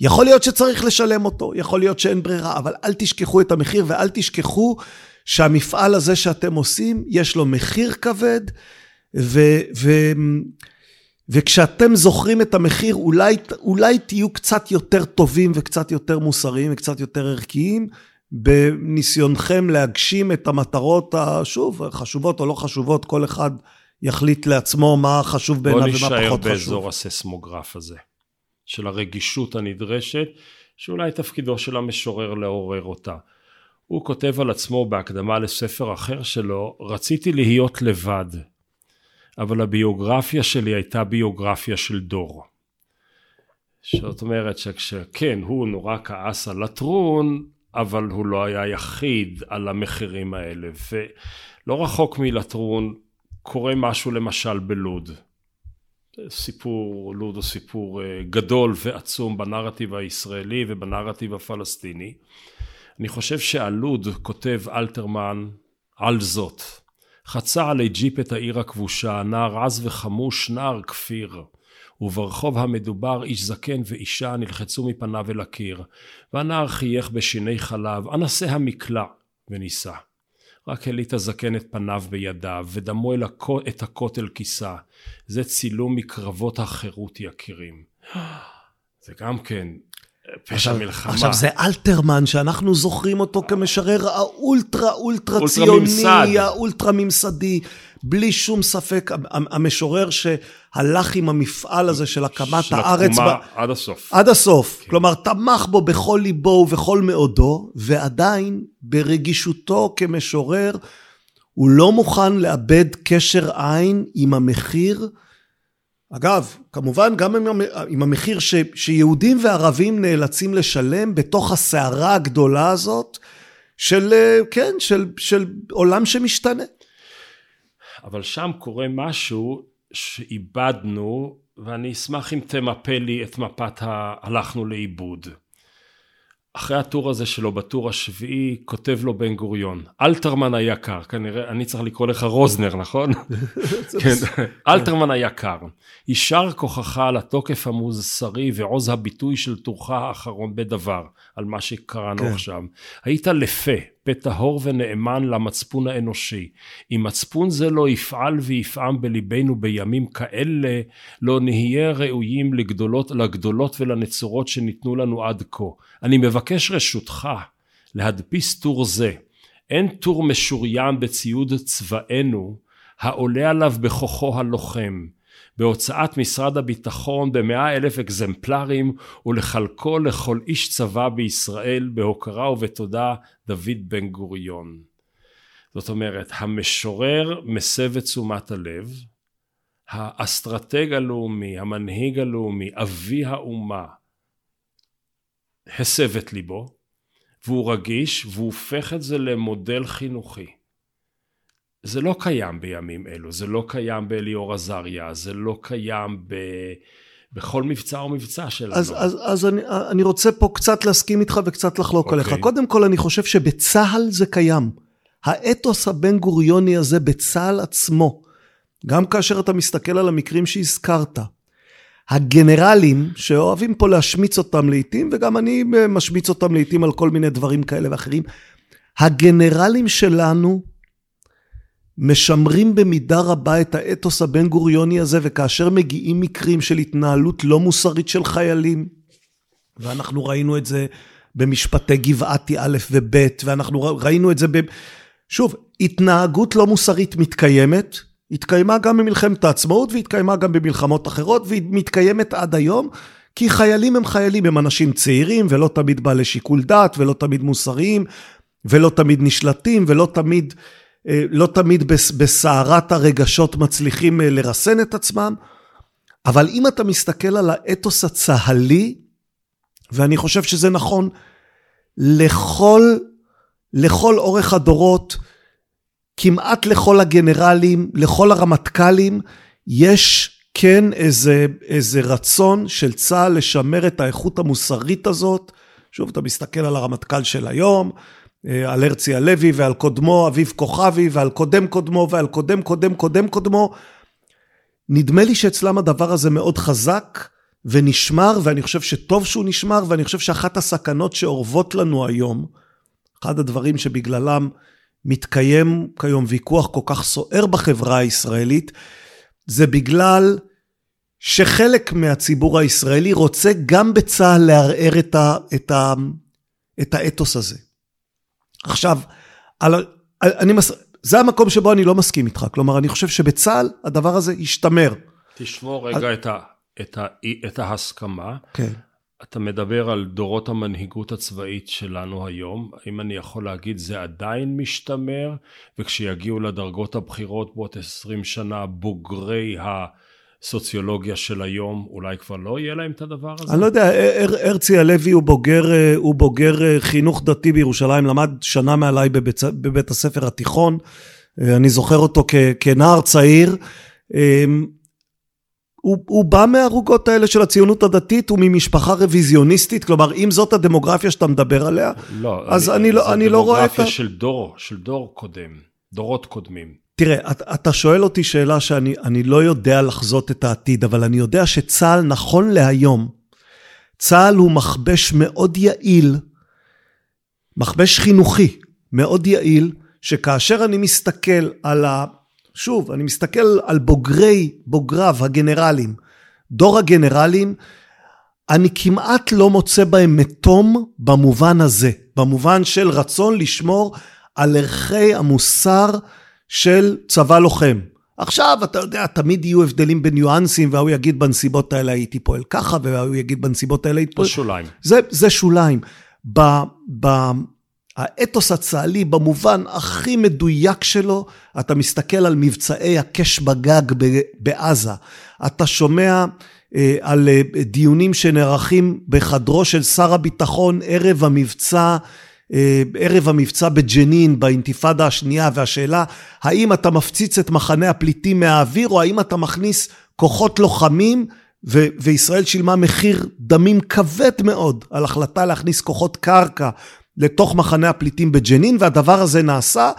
יכול להיות שצריך לשלם אותו, יכול להיות שאין ברירה, אבל אל תשכחו את המחיר ואל תשכחו שהמפעל הזה שאתם עושים, יש לו מחיר כבד, ו, ו, וכשאתם זוכרים את המחיר, אולי, אולי תהיו קצת יותר טובים וקצת יותר מוסריים וקצת יותר ערכיים, בניסיונכם להגשים את המטרות, שוב, חשובות או לא חשובות, כל אחד יחליט לעצמו מה חשוב בעיניו ומה פחות חשוב. בוא נשאר באזור הססמוגרף הזה, של הרגישות הנדרשת, שאולי תפקידו של המשורר לעורר אותה. הוא כותב על עצמו בהקדמה לספר אחר שלו, רציתי להיות לבד, אבל הביוגרפיה שלי הייתה ביוגרפיה של דור. זאת אומרת שכן, הוא נורא כעס על לטרון, אבל הוא לא היה יחיד על המחירים האלה. ולא רחוק מלטרון קורה משהו למשל בלוד. סיפור, לוד הוא סיפור אה, גדול ועצום בנרטיב הישראלי ובנרטיב הפלסטיני. אני חושב שעל לוד כותב אלתרמן על זאת. חצה עלי ג'יפ את העיר הכבושה, נער עז וחמוש, נער כפיר. וברחוב המדובר איש זקן ואישה נלחצו מפניו אל הקיר, והנער חייך בשיני חלב, אנסה המקלע, ונישא. רק הליט הזקן את פניו בידיו, ודמו את הכותל כיסה. זה צילום מקרבות החירות יקירים. זה גם כן פשע עכשיו, מלחמה. עכשיו זה אלתרמן שאנחנו זוכרים אותו כמשרר האולטרה אולטרה ציוני, האולטרה ממסדי, בלי שום ספק, המשורר שהלך עם המפעל הזה של הקמת של הארץ. של התקומה ב... עד הסוף. עד הסוף, כן. כלומר תמך בו בכל ליבו ובכל מאודו, ועדיין ברגישותו כמשורר, הוא לא מוכן לאבד קשר עין עם המחיר אגב, כמובן גם עם, המחיר ש, שיהודים וערבים נאלצים לשלם בתוך הסערה הגדולה הזאת של, כן, של, של עולם שמשתנה. אבל שם קורה משהו שאיבדנו, ואני אשמח אם תמפה לי את מפת ה"הלכנו לאיבוד". אחרי הטור הזה שלו, בטור השביעי, כותב לו בן גוריון, אלתרמן היקר, כנראה, אני צריך לקרוא לך רוזנר, נכון? כן, אלתרמן היקר, יישר כוחך על התוקף המוסרי ועוז הביטוי של טורך האחרון בדבר, על מה שקראנו כן. עכשיו. היית לפה, פה טהור ונאמן למצפון האנושי. אם מצפון זה לא יפעל ויפעם בליבנו בימים כאלה, לא נהיה ראויים לגדולות, לגדולות ולנצורות שניתנו לנו עד כה. אני מבקש רשותך להדפיס טור זה. אין טור משוריין בציוד צבאנו, העולה עליו בכוחו הלוחם. בהוצאת משרד הביטחון במאה אלף אקזמפלרים ולחלקו לכל איש צבא בישראל בהוקרה ובתודה דוד בן גוריון. זאת אומרת, המשורר מסב את תשומת הלב, האסטרטג הלאומי, המנהיג הלאומי, אבי האומה, הסב את ליבו, והוא רגיש, והוא הופך את זה למודל חינוכי. זה לא קיים בימים אלו, זה לא קיים באליאור עזריה, זה לא קיים ב... בכל מבצע או מבצע שלנו. אז, אז, אז אני, אני רוצה פה קצת להסכים איתך וקצת לחלוק okay. עליך. אוקיי. קודם כל, אני חושב שבצה"ל זה קיים. האתוס הבן גוריוני הזה בצה"ל עצמו, גם כאשר אתה מסתכל על המקרים שהזכרת, הגנרלים שאוהבים פה להשמיץ אותם לעיתים, וגם אני משמיץ אותם לעיתים על כל מיני דברים כאלה ואחרים, הגנרלים שלנו משמרים במידה רבה את האתוס הבן גוריוני הזה, וכאשר מגיעים מקרים של התנהלות לא מוסרית של חיילים, ואנחנו ראינו את זה במשפטי גבעתי א' וב', ואנחנו ראינו את זה ב... שוב, התנהגות לא מוסרית מתקיימת, התקיימה גם במלחמת העצמאות והתקיימה גם במלחמות אחרות, והיא מתקיימת עד היום, כי חיילים הם חיילים, הם אנשים צעירים ולא תמיד בעלי שיקול דעת ולא תמיד מוסריים ולא תמיד נשלטים ולא תמיד... אה, לא תמיד בסערת הרגשות מצליחים אה, לרסן את עצמם, אבל אם אתה מסתכל על האתוס הצה"לי, ואני חושב שזה נכון לכל, לכל אורך הדורות, כמעט לכל הגנרלים, לכל הרמטכ"לים, יש כן איזה, איזה רצון של צה"ל לשמר את האיכות המוסרית הזאת, שוב, אתה מסתכל על הרמטכ"ל של היום, על הרצי הלוי ועל קודמו, אביב כוכבי, ועל קודם קודמו, ועל קודם קודם קודם קודמו. נדמה לי שאצלם הדבר הזה מאוד חזק ונשמר, ואני חושב שטוב שהוא נשמר, ואני חושב שאחת הסכנות שאורבות לנו היום, אחד הדברים שבגללם מתקיים כיום ויכוח כל כך סוער בחברה הישראלית, זה בגלל שחלק מהציבור הישראלי רוצה גם בצה"ל לערער את, ה, את, ה, את האתוס הזה. עכשיו, על, אני מס... זה המקום שבו אני לא מסכים איתך. כלומר, אני חושב שבצה"ל הדבר הזה ישתמר. תשמור רגע על... את, ה, את, ה, את ההסכמה. כן. אתה מדבר על דורות המנהיגות הצבאית שלנו היום, האם אני יכול להגיד זה עדיין משתמר, וכשיגיעו לדרגות הבכירות בעוד 20 שנה בוגרי הסוציולוגיה של היום, אולי כבר לא יהיה להם את הדבר הזה? אני לא יודע, הרצי הלוי הוא בוגר, הוא בוגר חינוך דתי בירושלים, למד שנה מעליי בבית, בבית הספר התיכון, אני זוכר אותו כ, כנער צעיר. הוא, הוא בא מהערוגות האלה של הציונות הדתית, הוא ממשפחה רוויזיוניסטית, כלומר, אם זאת הדמוגרפיה שאתה מדבר עליה, לא, אז אני, אני, לא, אני לא רואה את ה... זה דמוגרפיה של דור, של דור קודם, דורות קודמים. תראה, אתה, שואל אותי שאלה שאני לא יודע לחזות את העתיד, אבל אני יודע שצה"ל, נכון להיום, צה"ל הוא מכבש מאוד יעיל, מכבש חינוכי מאוד יעיל, שכאשר אני מסתכל על ה... שוב, אני מסתכל על בוגרי, בוגריו, הגנרלים, דור הגנרלים, אני כמעט לא מוצא בהם מתום במובן הזה, במובן של רצון לשמור על ערכי המוסר של צבא לוחם. עכשיו, אתה יודע, תמיד יהיו הבדלים בניואנסים, והוא יגיד בנסיבות האלה הייתי פועל ככה, והוא יגיד בנסיבות האלה הייתי פועל... זה שוליים. זה, זה שוליים. ב, ב, האתוס הצה"לי במובן הכי מדויק שלו, אתה מסתכל על מבצעי הקש בגג בעזה, אתה שומע אה, על אה, דיונים שנערכים בחדרו של שר הביטחון ערב המבצע, ערב המבצע בג'נין באינתיפאדה השנייה, והשאלה האם אתה מפציץ את מחנה הפליטים מהאוויר או האם אתה מכניס כוחות לוחמים ו- וישראל שילמה מחיר דמים כבד מאוד על החלטה להכניס כוחות קרקע לתוך מחנה הפליטים בג'נין, והדבר הזה נעשה,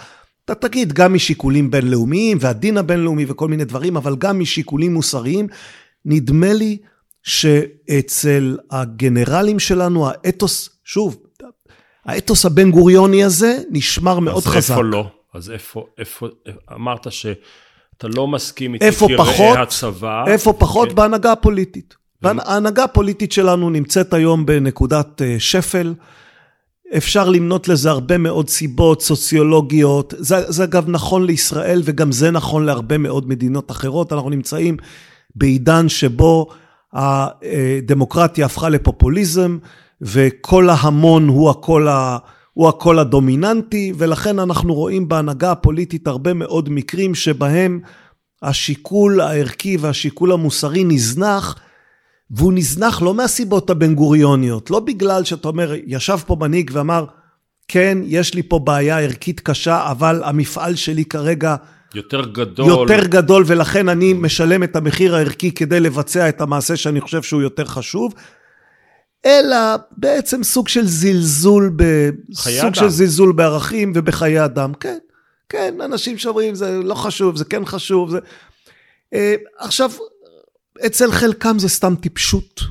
אתה תגיד, גם משיקולים בינלאומיים, והדין הבינלאומי וכל מיני דברים, אבל גם משיקולים מוסריים. נדמה לי שאצל הגנרלים שלנו, האתוס, שוב, האתוס הבן גוריוני הזה נשמר מאוד חזק. אז איפה לא? אז איפה, איפה, אמרת שאתה לא מסכים איתי כראה הצבא. איפה פחות? כן. בהנהגה הפוליטית. ההנהגה הפוליטית שלנו נמצאת היום בנקודת אה, שפל. אפשר למנות לזה הרבה מאוד סיבות סוציולוגיות. זה, זה אגב נכון לישראל וגם זה נכון להרבה מאוד מדינות אחרות. אנחנו נמצאים בעידן שבו הדמוקרטיה הפכה לפופוליזם וכל ההמון הוא הקול, ה, הוא הקול הדומיננטי ולכן אנחנו רואים בהנהגה הפוליטית הרבה מאוד מקרים שבהם השיקול הערכי והשיקול המוסרי נזנח והוא נזנח לא מהסיבות הבן גוריוניות, לא בגלל שאתה אומר, ישב פה מנהיג ואמר, כן, יש לי פה בעיה ערכית קשה, אבל המפעל שלי כרגע... יותר גדול. יותר גדול, ולכן אני משלם את המחיר הערכי כדי לבצע את המעשה שאני חושב שהוא יותר חשוב. אלא בעצם סוג של זלזול, ב... סוג אדם. של זלזול בערכים ובחיי אדם. כן, כן, אנשים שאומרים, זה לא חשוב, זה כן חשוב. זה... אה, עכשיו, אצל חלקם זה סתם טיפשות.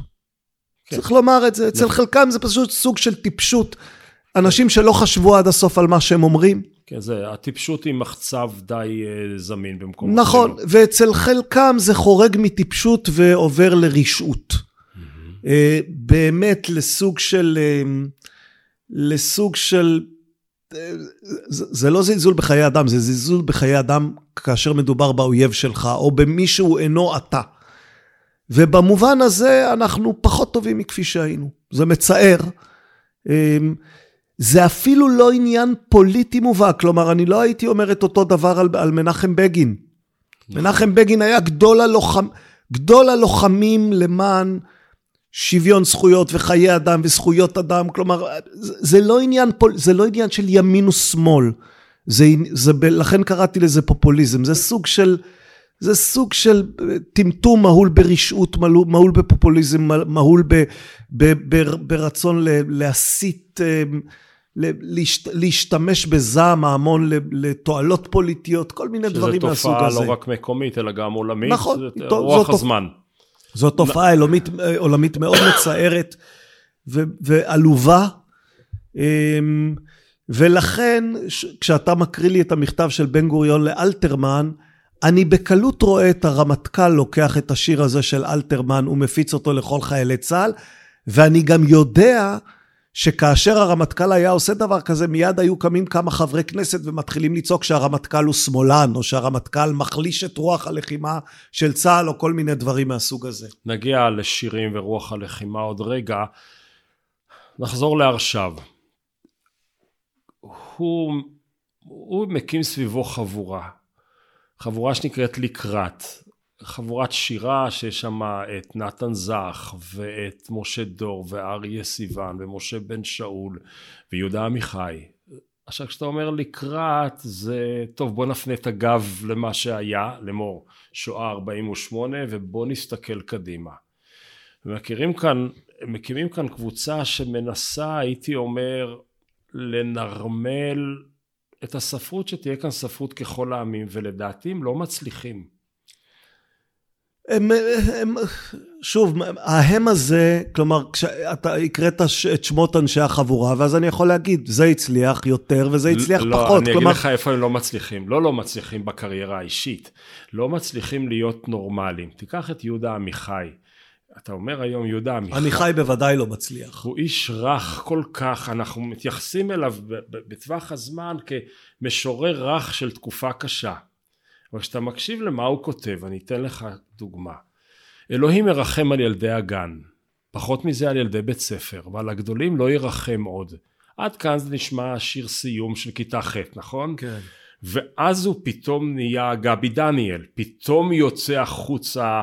כן. צריך לומר את זה, אצל נכון. חלקם זה פשוט סוג של טיפשות. אנשים שלא חשבו עד הסוף על מה שהם אומרים. כן, זה, הטיפשות היא מחצב די uh, זמין במקום... נכון, שלו. ואצל חלקם זה חורג מטיפשות ועובר לרשעות. Uh, באמת לסוג של... Uh, לסוג של... Uh, זה, לא זלזול בחיי אדם, זה זלזול בחיי אדם כאשר מדובר באויב שלך, או במי שהוא אינו אתה. ובמובן הזה אנחנו פחות טובים מכפי שהיינו. זה מצער. זה אפילו לא עניין פוליטי מובהק, כלומר, אני לא הייתי אומר את אותו דבר על, על מנחם בגין. נכון. מנחם בגין היה גדול, הלוחמ, גדול הלוחמים למען שוויון זכויות וחיי אדם וזכויות אדם, כלומר, זה, לא, עניין פול, זה לא עניין של ימין ושמאל, זה, זה, לכן קראתי לזה פופוליזם, זה סוג של... זה סוג של טמטום מהול ברשעות, מהול בפופוליזם, מהול ב, ב, ב, ברצון להסית, אה, להשתמש בזעם ההמון לתועלות פוליטיות, כל מיני דברים מהסוג הזה. שזה תופעה לא רק מקומית, אלא גם עולמית, נכון, זה רוח הזמן. זו תופעה עולמית, עולמית מאוד מצערת ועלובה. אמ, ולכן, כשאתה מקריא לי את המכתב של בן גוריון לאלתרמן, אני בקלות רואה את הרמטכ"ל לוקח את השיר הזה של אלתרמן ומפיץ אותו לכל חיילי צה"ל, ואני גם יודע שכאשר הרמטכ"ל היה עושה דבר כזה, מיד היו קמים כמה חברי כנסת ומתחילים לצעוק שהרמטכ"ל הוא שמאלן, או שהרמטכ"ל מחליש את רוח הלחימה של צה"ל, או כל מיני דברים מהסוג הזה. נגיע לשירים ורוח הלחימה עוד רגע. נחזור לעכשיו. הוא, הוא מקים סביבו חבורה. חבורה שנקראת לקראת. חבורת שירה שיש שם את נתן זך ואת משה דור ואריה סיוון ומשה בן שאול ויהודה עמיחי. עכשיו כשאתה אומר לקראת זה טוב בוא נפנה את הגב למה שהיה לאמור שואה 48 ובוא נסתכל קדימה. מכירים כאן מקימים כאן קבוצה שמנסה הייתי אומר לנרמל את הספרות שתהיה כאן ספרות ככל העמים ולדעתי הם לא מצליחים. הם, הם, שוב, ההם הזה, כלומר, כשאתה הקראת את שמות אנשי החבורה, ואז אני יכול להגיד, זה הצליח יותר וזה הצליח לא, פחות. אני כלומר... אגיד לך איפה הם לא מצליחים. לא לא מצליחים בקריירה האישית. לא מצליחים להיות נורמליים. תיקח את יהודה עמיחי. אתה אומר היום יהודה עמיחי. עמיחי בוודאי לא מצליח. הוא איש רך כל כך, אנחנו מתייחסים אליו בטווח הזמן כמשורר רך של תקופה קשה. אבל כשאתה מקשיב למה הוא כותב, אני אתן לך דוגמה. אלוהים ירחם על ילדי הגן, פחות מזה על ילדי בית ספר, ועל הגדולים לא ירחם עוד. עד כאן זה נשמע שיר סיום של כיתה ח', נכון? כן. ואז הוא פתאום נהיה גבי דניאל, פתאום יוצא החוצה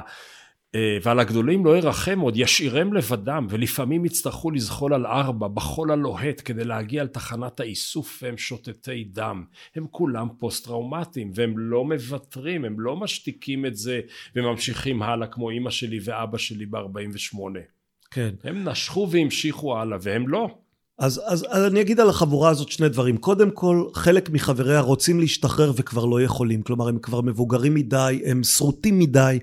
ועל הגדולים לא ירחם עוד, ישאירם לבדם, ולפעמים יצטרכו לזחול על ארבע, בחול הלוהט, כדי להגיע לתחנת האיסוף, והם שותתי דם. הם כולם פוסט-טראומטיים, והם לא מוותרים, הם לא משתיקים את זה, וממשיכים הלאה כמו אימא שלי ואבא שלי ב-48. כן. הם נשכו והמשיכו הלאה, והם לא. אז, אז, אז אני אגיד על החבורה הזאת שני דברים. קודם כל, חלק מחבריה רוצים להשתחרר וכבר לא יכולים. כלומר, הם כבר מבוגרים מדי, הם שרוטים מדי.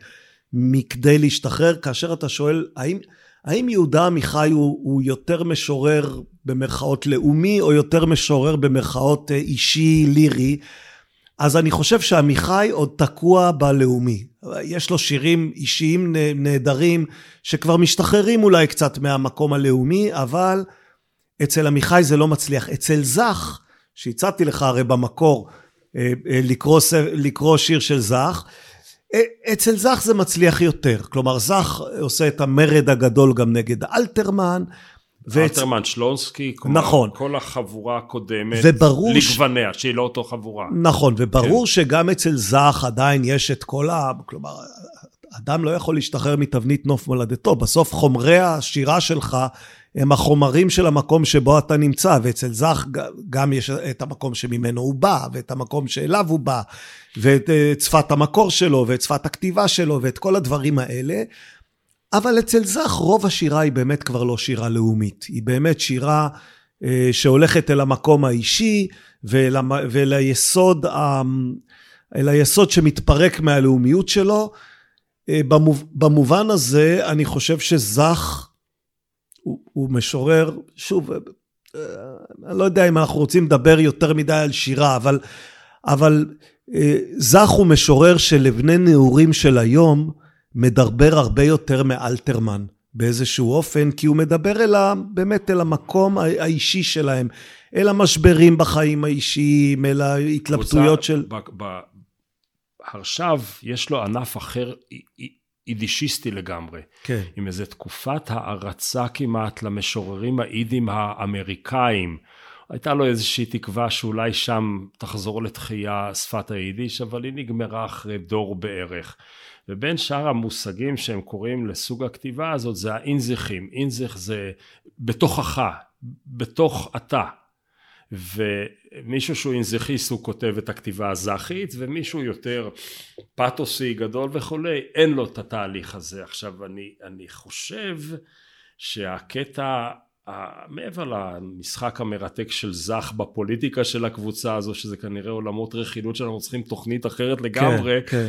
מכדי להשתחרר, כאשר אתה שואל, האם, האם יהודה עמיחי הוא, הוא יותר משורר במרכאות לאומי, או יותר משורר במרכאות אה, אישי, לירי? אז אני חושב שעמיחי עוד תקוע בלאומי. יש לו שירים אישיים נהדרים, שכבר משתחררים אולי קצת מהמקום הלאומי, אבל אצל עמיחי זה לא מצליח. אצל זך, שהצעתי לך הרי במקור אה, אה, לקרוא, לקרוא שיר של זך, אצל זך זה מצליח יותר, כלומר זך עושה את המרד הגדול גם נגד אלתרמן. אלתרמן, שלונסקי, נכון. כל החבורה הקודמת, לגווניה. שהיא לא אותו חבורה. נכון, וברור כן. שגם אצל זך עדיין יש את כל ה... כלומר, אדם לא יכול להשתחרר מתבנית נוף מולדתו, בסוף חומרי השירה שלך הם החומרים של המקום שבו אתה נמצא, ואצל זך גם יש את המקום שממנו הוא בא, ואת המקום שאליו הוא בא, ואת אה, שפת המקור שלו, ואת שפת הכתיבה שלו, ואת כל הדברים האלה. אבל אצל זך רוב השירה היא באמת כבר לא שירה לאומית, היא באמת שירה אה, שהולכת אל המקום האישי ואל, ואל היסוד, אל היסוד שמתפרק מהלאומיות שלו. אה, במובן הזה, אני חושב שזך הוא, הוא משורר, שוב, אה, אני לא יודע אם אנחנו רוצים לדבר יותר מדי על שירה, אבל, אבל אה, זך הוא משורר שלבני נעורים של היום מדרבר הרבה יותר מאלתרמן באיזשהו אופן, כי הוא מדבר אל ה, באמת אל המקום האישי שלהם, אל המשברים בחיים האישיים, אל ההתלבטויות של... עכשיו יש לו ענף אחר יידישיסטי לגמרי. כן. עם איזו תקופת הערצה כמעט למשוררים האידים האמריקאים. הייתה לו איזושהי תקווה שאולי שם תחזור לתחייה שפת היידיש, אבל היא נגמרה אחרי דור בערך. ובין שאר המושגים שהם קוראים לסוג הכתיבה הזאת זה האינזיכים. אינזיך זה בתוכך, בתוך אתה. ומישהו שהוא אינזכיסט הוא כותב את הכתיבה הזכית ומישהו יותר פתוסי גדול וכולי אין לו את התהליך הזה עכשיו אני, אני חושב שהקטע מעבר למשחק המרתק של זך בפוליטיקה של הקבוצה הזו שזה כנראה עולמות רכילות שאנחנו צריכים תוכנית אחרת לגמרי כן, כן.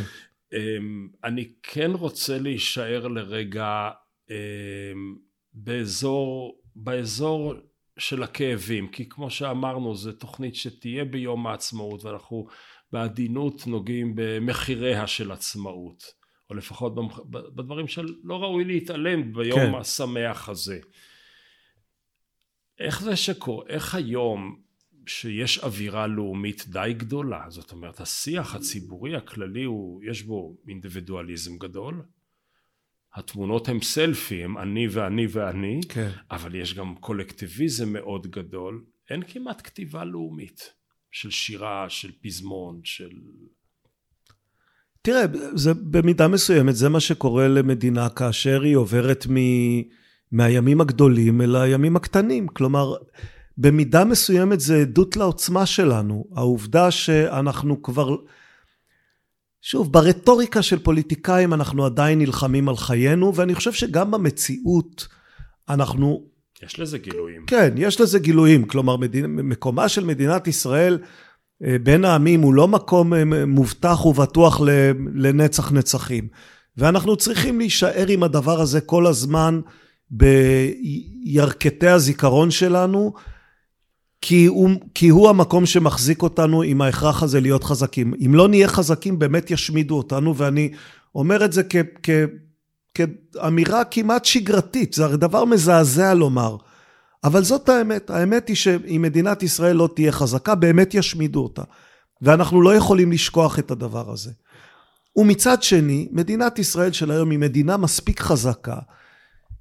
אמ, אני כן רוצה להישאר לרגע אמ, באזור באזור של הכאבים כי כמו שאמרנו זו תוכנית שתהיה ביום העצמאות ואנחנו בעדינות נוגעים במחיריה של עצמאות או לפחות בדברים שלא ראוי להתעלם ביום כן. השמח הזה איך זה שקורה, איך היום שיש אווירה לאומית די גדולה, זאת אומרת השיח הציבורי הכללי הוא, יש בו אינדיבידואליזם גדול, התמונות הם סלפי, הם אני ואני ואני, כן. אבל יש גם קולקטיביזם מאוד גדול, אין כמעט כתיבה לאומית של שירה, של פזמון, של... תראה, זה במידה מסוימת, זה מה שקורה למדינה כאשר היא עוברת מ... מהימים הגדולים אל הימים הקטנים. כלומר, במידה מסוימת זה עדות לעוצמה שלנו. העובדה שאנחנו כבר... שוב, ברטוריקה של פוליטיקאים אנחנו עדיין נלחמים על חיינו, ואני חושב שגם במציאות אנחנו... יש לזה גילויים. כן, יש לזה גילויים. כלומר, מדינ... מקומה של מדינת ישראל אה, בין העמים הוא לא מקום אה, מובטח ובטוח לנצח נצחים. ואנחנו צריכים להישאר עם הדבר הזה כל הזמן. בירכתי הזיכרון שלנו, כי הוא, כי הוא המקום שמחזיק אותנו עם ההכרח הזה להיות חזקים. אם לא נהיה חזקים, באמת ישמידו אותנו, ואני אומר את זה כ, כ, כאמירה כמעט שגרתית, זה הרי דבר מזעזע לומר. אבל זאת האמת, האמת היא שאם מדינת ישראל לא תהיה חזקה, באמת ישמידו אותה. ואנחנו לא יכולים לשכוח את הדבר הזה. ומצד שני, מדינת ישראל של היום היא מדינה מספיק חזקה,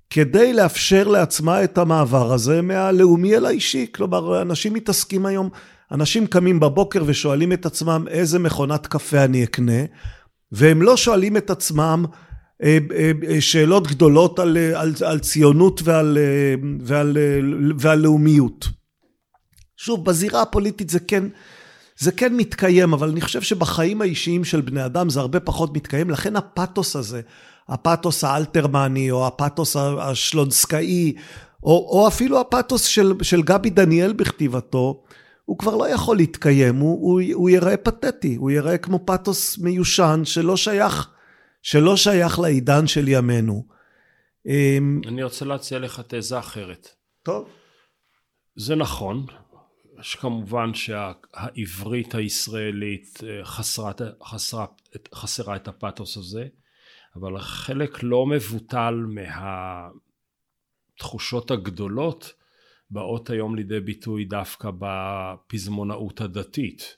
כדי לאפשר לעצמה את המעבר הזה מהלאומי אל האישי. כלומר, אנשים מתעסקים היום, אנשים קמים בבוקר ושואלים את עצמם איזה מכונת קפה אני אקנה, והם לא שואלים את עצמם אה, אה, אה, שאלות גדולות על, על, על ציונות ועל, ועל, ועל לאומיות. שוב, בזירה הפוליטית זה כן, זה כן מתקיים, אבל אני חושב שבחיים האישיים של בני אדם זה הרבה פחות מתקיים, לכן הפתוס הזה, הפתוס האלתרמני, או הפתוס השלונסקאי, או, או אפילו הפתוס של, של גבי דניאל בכתיבתו, הוא כבר לא יכול להתקיים, הוא, הוא, הוא ייראה פתטי, הוא ייראה כמו פתוס מיושן שלא שייך, שלא שייך לעידן של ימינו. אמ, אני רוצה להציע לך תזה אחרת. טוב. זה נכון, יש כמובן שהעברית הישראלית אה, חסרה, חסרה, חסרה את הפתוס הזה, אבל חלק לא מבוטל מהתחושות הגדולות באות היום לידי ביטוי דווקא בפזמונאות הדתית.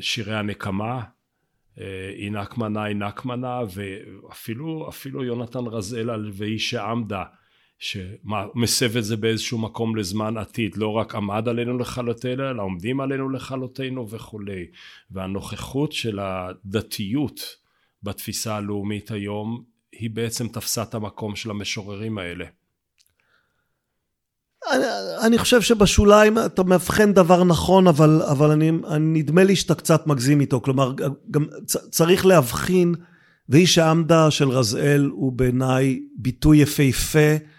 שירי הנקמה, אי נקמנה אי נקמנה, ואפילו אפילו יונתן רזאל על והיא שעמדה, שמסב את זה באיזשהו מקום לזמן עתיד, לא רק עמד עלינו לכלותנו, אלא עומדים עלינו לכלותנו וכולי. והנוכחות של הדתיות בתפיסה הלאומית היום, היא בעצם תפסה את המקום של המשוררים האלה. אני, אני חושב שבשוליים אתה מאבחן דבר נכון, אבל, אבל אני, אני, נדמה לי שאתה קצת מגזים איתו. כלומר, גם צריך להבחין, ואיש העמדה של רזאל הוא בעיניי ביטוי יפהפה, אה,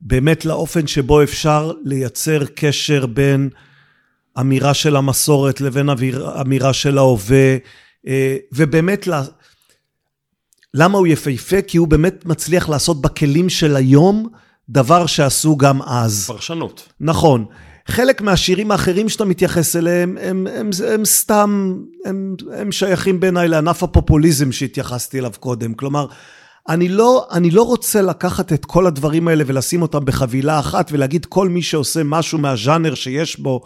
באמת לאופן שבו אפשר לייצר קשר בין אמירה של המסורת לבין אמירה של ההווה. אה, ובאמת, למה הוא יפהפה? כי הוא באמת מצליח לעשות בכלים של היום דבר שעשו גם אז. פרשנות. נכון. חלק מהשירים האחרים שאתה מתייחס אליהם, הם, הם, הם, הם סתם, הם, הם שייכים בעיניי לענף הפופוליזם שהתייחסתי אליו קודם. כלומר, אני לא, אני לא רוצה לקחת את כל הדברים האלה ולשים אותם בחבילה אחת ולהגיד כל מי שעושה משהו מהז'אנר שיש בו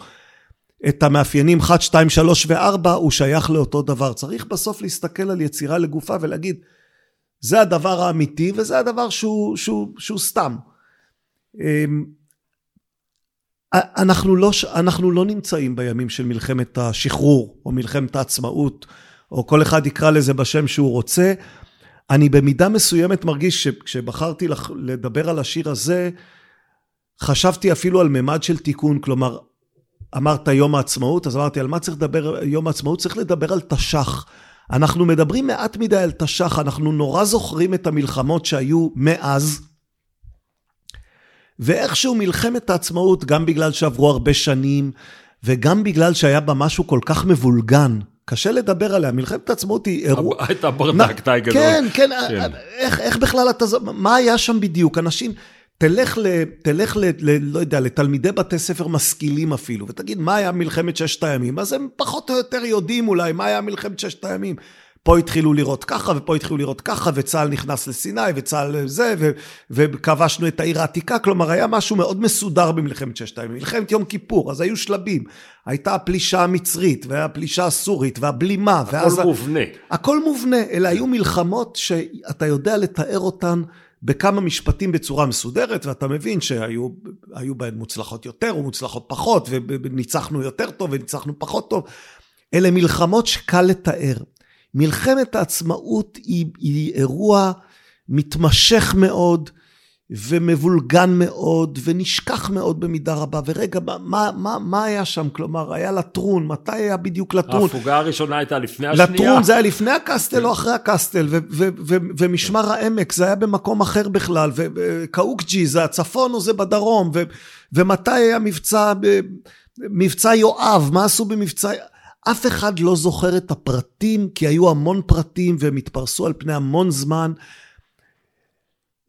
את המאפיינים 1, 2, 3 ו-4, הוא שייך לאותו דבר. צריך בסוף להסתכל על יצירה לגופה ולהגיד, זה הדבר האמיתי וזה הדבר שהוא, שהוא, שהוא סתם. אמ, אנחנו לא, אנחנו לא נמצאים בימים של מלחמת השחרור, או מלחמת העצמאות, או כל אחד יקרא לזה בשם שהוא רוצה. אני במידה מסוימת מרגיש שכשבחרתי לדבר על השיר הזה, חשבתי אפילו על ממד של תיקון, כלומר, אמרת יום העצמאות, אז אמרתי, על מה צריך לדבר יום העצמאות? צריך לדבר על תש"ח. אנחנו מדברים מעט מדי על תש"ח, אנחנו נורא זוכרים את המלחמות שהיו מאז, ואיכשהו מלחמת העצמאות, גם בגלל שעברו הרבה שנים, וגם בגלל שהיה בה משהו כל כך מבולגן, קשה לדבר עליה, מלחמת העצמאות היא אירוע... הייתה ברדק די גדול. כן, כן, כן. איך, איך בכלל אתה... מה היה שם בדיוק? אנשים... תלך, ל, תלך ל, ל, לא יודע, לתלמידי בתי ספר משכילים אפילו, ותגיד, מה היה מלחמת ששת הימים? אז הם פחות או יותר יודעים אולי מה היה מלחמת ששת הימים. פה התחילו לראות ככה, ופה התחילו לראות ככה, וצה"ל נכנס לסיני, וצה"ל זה, ו, וכבשנו את העיר העתיקה, כלומר, היה משהו מאוד מסודר במלחמת ששת הימים. מלחמת יום כיפור, אז היו שלבים. הייתה הפלישה המצרית, והפלישה הסורית, והבלימה, הכל ואז... הכל מובנה. הכל מובנה, אלה היו מלחמות שאתה יודע לתאר אותן. בכמה משפטים בצורה מסודרת, ואתה מבין שהיו בהן מוצלחות יותר או מוצלחות פחות, וניצחנו יותר טוב וניצחנו פחות טוב. אלה מלחמות שקל לתאר. מלחמת העצמאות היא, היא אירוע מתמשך מאוד, ומבולגן מאוד, ונשכח מאוד במידה רבה. ורגע, מה, מה, מה היה שם? כלומר, היה לטרון, מתי היה בדיוק לטרון? ההפוגה הראשונה הייתה לפני השנייה. לטרון זה היה לפני הקסטל או אחרי הקסטל, ו- ו- ו- ומשמר העמק זה היה במקום אחר בכלל, וקאוקג'י זה הצפון או זה בדרום, ומתי היה מבצע, מבצע יואב, מה עשו במבצע... אף אחד לא זוכר את הפרטים, כי היו המון פרטים והם התפרסו על פני המון זמן.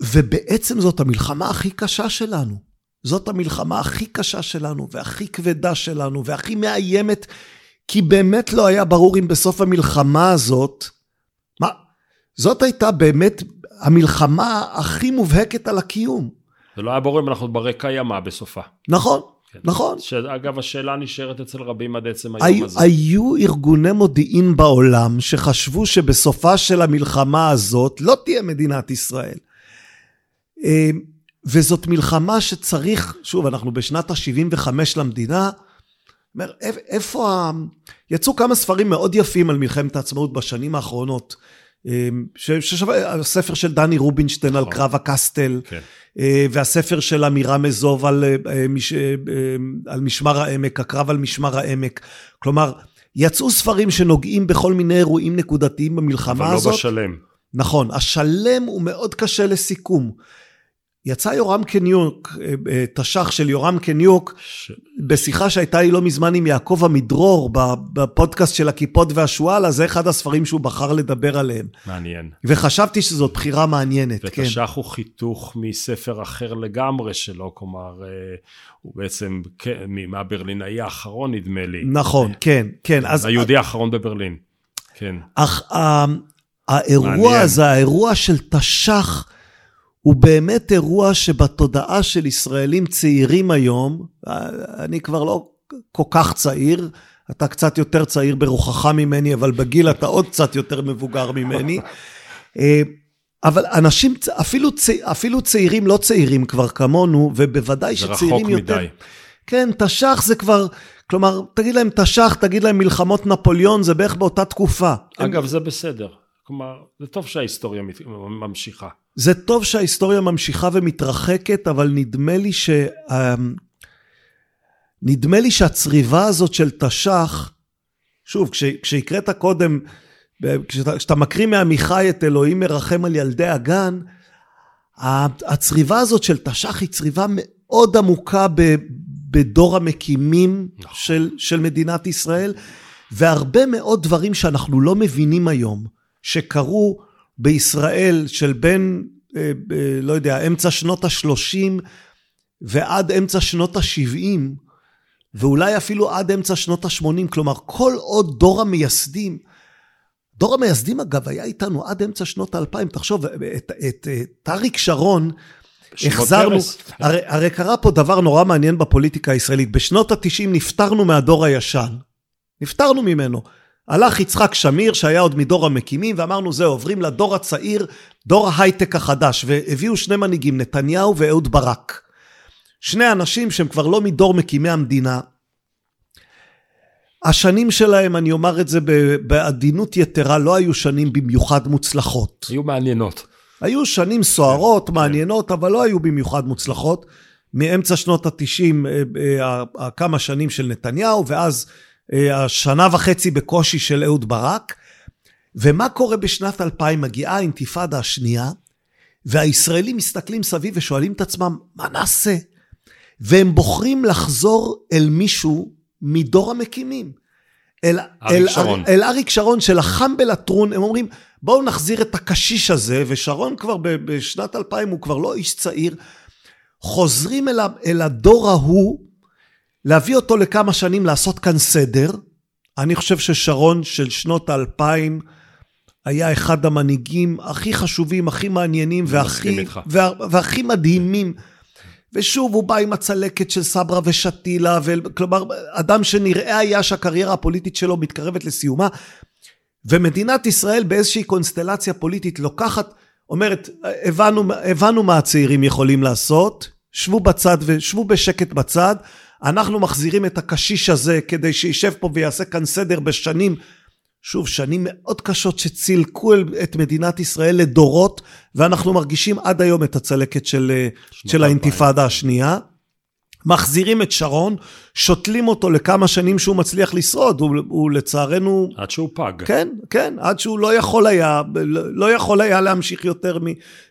ובעצם זאת המלחמה הכי קשה שלנו. זאת המלחמה הכי קשה שלנו, והכי כבדה שלנו, והכי מאיימת, כי באמת לא היה ברור אם בסוף המלחמה הזאת, מה, זאת הייתה באמת המלחמה הכי מובהקת על הקיום. זה לא היה ברור אם אנחנו ברי קיימא בסופה. נכון, כן. נכון. שאגב, השאלה נשארת אצל רבים עד עצם היום הי, הזה. היו ארגוני מודיעין בעולם שחשבו שבסופה של המלחמה הזאת לא תהיה מדינת ישראל. אמ, וזאת מלחמה שצריך, שוב, אנחנו בשנת ה-75 למדינה, אומר, איפה ה... יצאו כמה ספרים מאוד יפים על מלחמת העצמאות בשנים האחרונות. אמ, ששווה, הספר של דני רובינשטיין על נכון. קרב הקסטל, כן. אה, והספר של אמירה מזוב על, אה, אה, על משמר העמק, הקרב על משמר העמק. כלומר, יצאו ספרים שנוגעים בכל מיני אירועים נקודתיים במלחמה אבל הזאת. אבל לא בשלם. נכון, השלם הוא מאוד קשה לסיכום. יצא יורם קניוק, אה, אה, תש"ח של יורם קניוק, ש... בשיחה שהייתה לי לא מזמן עם יעקב עמידרור, בפודקאסט של הכיפות והשועל, אז זה אחד הספרים שהוא בחר לדבר עליהם. מעניין. וחשבתי שזאת בחירה מעניינת, כן. ותש"ח הוא חיתוך מספר אחר לגמרי שלו, כלומר, אה, הוא בעצם כן, מהברלינאי האחרון, נדמה לי. נכון, כן, כן. אז... היהודי האחרון בברלין, כן. אך האירוע הזה, האירוע של תש"ח, הוא באמת אירוע שבתודעה של ישראלים צעירים היום, אני כבר לא כל כך צעיר, אתה קצת יותר צעיר ברוחך ממני, אבל בגיל אתה עוד קצת יותר מבוגר ממני. אה, אבל אנשים, אפילו, צע, אפילו צעירים לא צעירים כבר כמונו, ובוודאי שצעירים יותר... זה רחוק מדי. כן, תש"ח זה כבר, כלומר, תגיד להם תש"ח, תגיד להם מלחמות נפוליאון, זה בערך באותה תקופה. אגב, הם... זה בסדר. כלומר, זה טוב שההיסטוריה ממשיכה. זה טוב שההיסטוריה ממשיכה ומתרחקת, אבל נדמה לי ש... אמ, נדמה לי שהצריבה הזאת של תש"ח, שוב, כש, כשהקראת קודם, כשאתה, כשאתה מקריא מעמיחי את אלוהים מרחם על ילדי הגן, הצריבה הזאת של תש"ח היא צריבה מאוד עמוקה ב, בדור המקימים נכון. של, של מדינת ישראל, והרבה מאוד דברים שאנחנו לא מבינים היום, שקרו בישראל של בין, אה, לא יודע, אמצע שנות ה-30 ועד אמצע שנות ה-70, ואולי אפילו עד אמצע שנות ה-80, כלומר, כל עוד דור המייסדים, דור המייסדים אגב היה איתנו עד אמצע שנות ה-2000, תחשוב, את, את, את, את אריק שרון, החזרנו, הרי, הרי קרה פה דבר נורא מעניין בפוליטיקה הישראלית, בשנות ה-90 נפטרנו מהדור הישן, נפטרנו ממנו. הלך יצחק שמיר, שהיה עוד מדור המקימים, ואמרנו, זהו, עוברים לדור הצעיר, דור ההייטק החדש, והביאו שני מנהיגים, נתניהו ואהוד ברק. שני אנשים שהם כבר לא מדור מקימי המדינה. השנים שלהם, אני אומר את זה בעדינות יתרה, לא היו שנים במיוחד מוצלחות. היו מעניינות. היו שנים סוערות, כן, מעניינות, אבל לא היו במיוחד מוצלחות. מאמצע שנות התשעים, כמה שנים של נתניהו, ואז השנה וחצי בקושי של אהוד ברק. ומה קורה בשנת 2000? מגיעה האינתיפאדה השנייה, והישראלים מסתכלים סביב ושואלים את עצמם, מה נעשה? והם בוחרים לחזור אל מישהו מדור המקימים. אל אריק שרון. אל אריק שרון שלחם בלטרון, הם אומרים, בואו נחזיר את הקשיש הזה, ושרון כבר בשנת 2000 הוא כבר לא איש צעיר. חוזרים אל, אל הדור ההוא, להביא אותו לכמה שנים לעשות כאן סדר. אני חושב ששרון של שנות האלפיים היה אחד המנהיגים הכי חשובים, הכי מעניינים והכי, וה, והכי מדהימים. ושוב, הוא בא עם הצלקת של סברה ושתילה, כלומר, אדם שנראה היה שהקריירה הפוליטית שלו מתקרבת לסיומה. ומדינת ישראל באיזושהי קונסטלציה פוליטית לוקחת, אומרת, הבנו, הבנו מה הצעירים יכולים לעשות, שבו בצד ושבו בשקט בצד, אנחנו מחזירים את הקשיש הזה כדי שישב פה ויעשה כאן סדר בשנים שוב, שנים מאוד קשות שצילקו את מדינת ישראל לדורות, ואנחנו מרגישים עד היום את הצלקת של, של האינתיפאדה השנייה. מחזירים את שרון, שותלים אותו לכמה שנים שהוא מצליח לשרוד, הוא, הוא לצערנו... עד שהוא פג. כן, כן, עד שהוא לא יכול היה, לא יכול היה להמשיך יותר מ,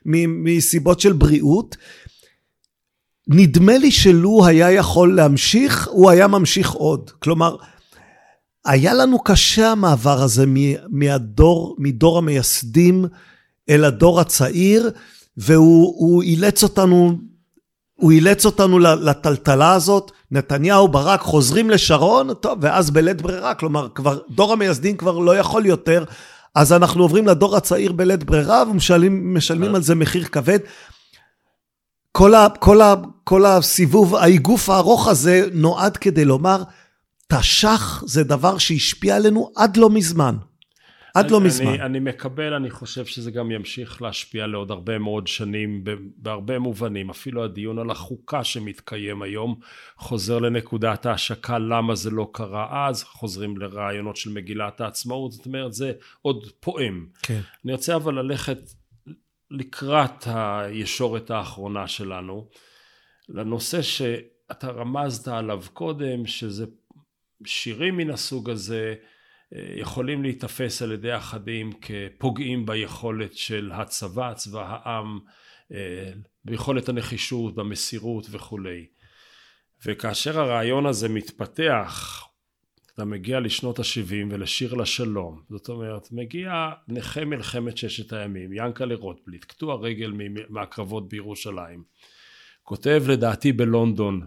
מ, מסיבות של בריאות. נדמה לי שלו היה יכול להמשיך, הוא היה ממשיך עוד. כלומר, היה לנו קשה המעבר הזה מהדור, מדור המייסדים אל הדור הצעיר, והוא אילץ אותנו, הוא אילץ אותנו לטלטלה הזאת. נתניהו, ברק, חוזרים לשרון, טוב, ואז בלית ברירה, כלומר, כבר, דור המייסדים כבר לא יכול יותר, אז אנחנו עוברים לדור הצעיר בלית ברירה, ומשלמים על זה מחיר כבד. כל, ה, כל, ה, כל הסיבוב, האיגוף הארוך הזה נועד כדי לומר, תש"ח זה דבר שהשפיע עלינו עד לא מזמן. עד אני, לא מזמן. אני, אני מקבל, אני חושב שזה גם ימשיך להשפיע לעוד הרבה מאוד שנים בהרבה מובנים. אפילו הדיון על החוקה שמתקיים היום חוזר לנקודת ההשקה למה זה לא קרה אז, חוזרים לרעיונות של מגילת העצמאות, זאת אומרת זה עוד פועם. כן. אני רוצה אבל ללכת לקראת הישורת האחרונה שלנו, לנושא שאתה רמזת עליו קודם, שזה שירים מן הסוג הזה אה, יכולים להיתפס על ידי אחדים כפוגעים ביכולת של הצבא, צבא העם, אה, ביכולת הנחישות, במסירות וכולי. וכאשר הרעיון הזה מתפתח, אתה מגיע לשנות ה-70 ולשיר לשלום. זאת אומרת, מגיע נכה מלחמת ששת הימים, ינקלה רוטבליט, קטוע רגל מהקרבות בירושלים. כותב לדעתי בלונדון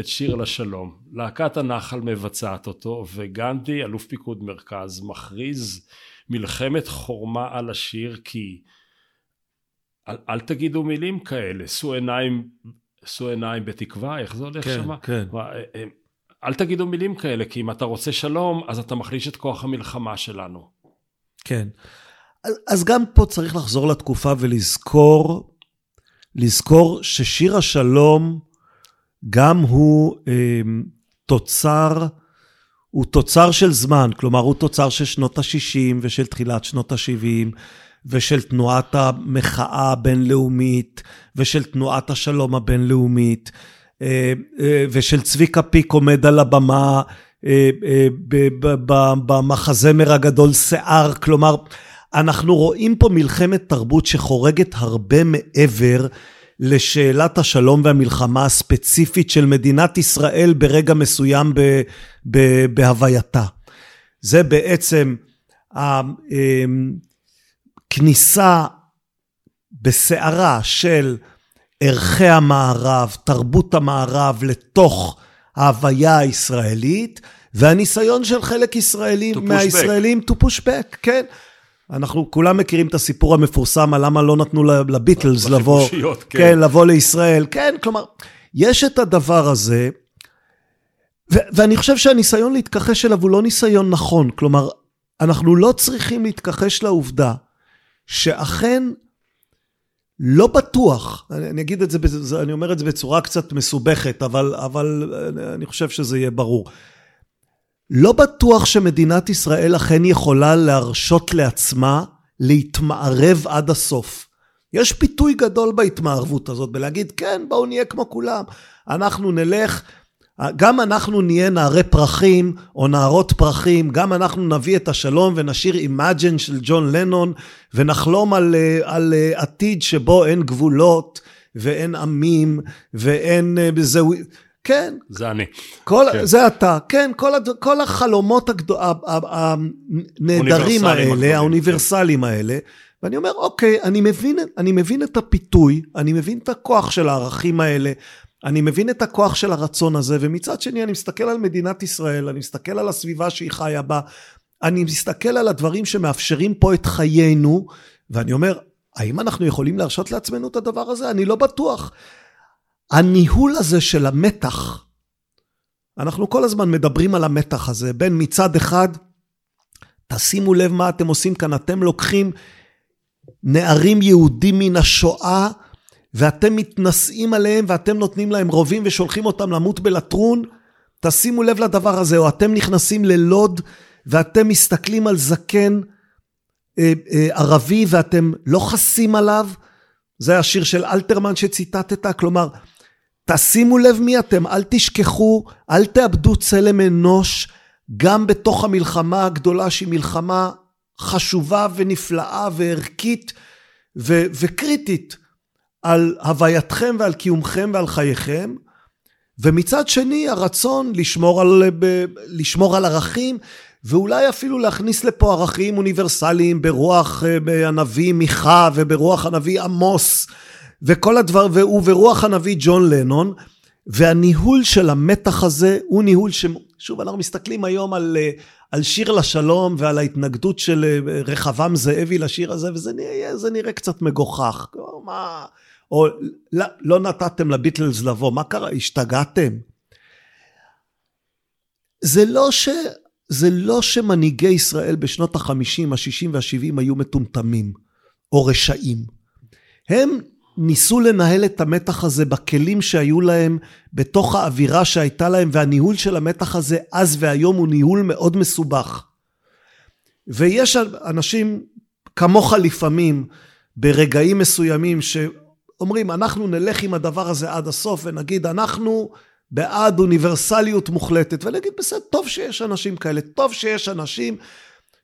את שיר לשלום. להקת הנחל מבצעת אותו, וגנדי, אלוף פיקוד מרכז, מכריז מלחמת חורמה על השיר כי אל, אל תגידו מילים כאלה, שאו עיניים, שאו עיניים בתקווה, איך זה הולך כן, שמה? כן. אה, אל תגידו מילים כאלה, כי אם אתה רוצה שלום, אז אתה מחליש את כוח המלחמה שלנו. כן. אז גם פה צריך לחזור לתקופה ולזכור, לזכור ששיר השלום גם הוא אה, תוצר, הוא תוצר של זמן, כלומר הוא תוצר של שנות ה-60 ושל תחילת שנות ה-70 ושל תנועת המחאה הבינלאומית ושל תנועת השלום הבינלאומית ושל צביקה פיק עומד על הבמה אה, אה, במחזמר הגדול שיער, כלומר אנחנו רואים פה מלחמת תרבות שחורגת הרבה מעבר לשאלת השלום והמלחמה הספציפית של מדינת ישראל ברגע מסוים ב, ב, בהווייתה. זה בעצם הכניסה בסערה של ערכי המערב, תרבות המערב, לתוך ההוויה הישראלית, והניסיון של חלק ישראלים, מהישראלים to push back, כן. אנחנו כולם מכירים את הסיפור המפורסם על למה לא נתנו לביטלס לבוא, כן. כן, לבוא לישראל. כן, כלומר, יש את הדבר הזה, ו- ואני חושב שהניסיון להתכחש אליו הוא לא ניסיון נכון. כלומר, אנחנו לא צריכים להתכחש לעובדה שאכן לא בטוח, אני, אני אגיד את זה, אני אומר את זה בצורה קצת מסובכת, אבל, אבל אני חושב שזה יהיה ברור. לא בטוח שמדינת ישראל אכן יכולה להרשות לעצמה להתמערב עד הסוף. יש פיתוי גדול בהתמערבות הזאת, בלהגיד, כן, בואו נהיה כמו כולם. אנחנו נלך, גם אנחנו נהיה נערי פרחים או נערות פרחים, גם אנחנו נביא את השלום ונשיר Imagine של ג'ון לנון, ונחלום על, על עתיד שבו אין גבולות ואין עמים ואין... זה, כן. זה אני. כל, כן. זה אתה, כן, כל, הד... כל החלומות הגדו... הנהדרים האלה, האוניברסליים כן. האלה, ואני אומר, אוקיי, אני מבין, אני מבין את הפיתוי, אני מבין את הכוח של הערכים האלה, אני מבין את הכוח של הרצון הזה, ומצד שני אני מסתכל על מדינת ישראל, אני מסתכל על הסביבה שהיא חיה בה, אני מסתכל על הדברים שמאפשרים פה את חיינו, ואני אומר, האם אנחנו יכולים להרשות לעצמנו את הדבר הזה? אני לא בטוח. הניהול הזה של המתח, אנחנו כל הזמן מדברים על המתח הזה, בין מצד אחד, תשימו לב מה אתם עושים כאן, אתם לוקחים נערים יהודים מן השואה, ואתם מתנשאים עליהם ואתם נותנים להם רובים ושולחים אותם למות בלטרון, תשימו לב לדבר הזה, או אתם נכנסים ללוד ואתם מסתכלים על זקן אה, אה, ערבי ואתם לא חסים עליו, זה השיר של אלתרמן שציטטת, כלומר, תשימו לב מי אתם, אל תשכחו, אל תאבדו צלם אנוש, גם בתוך המלחמה הגדולה שהיא מלחמה חשובה ונפלאה וערכית ו- וקריטית על הווייתכם ועל קיומכם ועל חייכם, ומצד שני הרצון לשמור על, ב- לשמור על ערכים ואולי אפילו להכניס לפה ערכים אוניברסליים ברוח אה, הנביא מיכה וברוח הנביא עמוס וכל הדבר, וברוח הנביא ג'ון לנון, והניהול של המתח הזה הוא ניהול ש... שוב, אנחנו מסתכלים היום על, אה, על שיר לשלום ועל ההתנגדות של אה, רחבעם זאבי לשיר הזה, וזה נראה, נראה קצת מגוחך. מה... או לא, לא נתתם לביטלס לבוא, מה קרה? השתגעתם? זה לא ש... זה לא שמנהיגי ישראל בשנות החמישים, השישים והשבעים היו מטומטמים או רשעים. הם ניסו לנהל את המתח הזה בכלים שהיו להם, בתוך האווירה שהייתה להם, והניהול של המתח הזה אז והיום הוא ניהול מאוד מסובך. ויש אנשים כמוך לפעמים, ברגעים מסוימים, שאומרים, אנחנו נלך עם הדבר הזה עד הסוף ונגיד, אנחנו בעד אוניברסליות מוחלטת, ונגיד, בסדר, טוב שיש אנשים כאלה, טוב שיש אנשים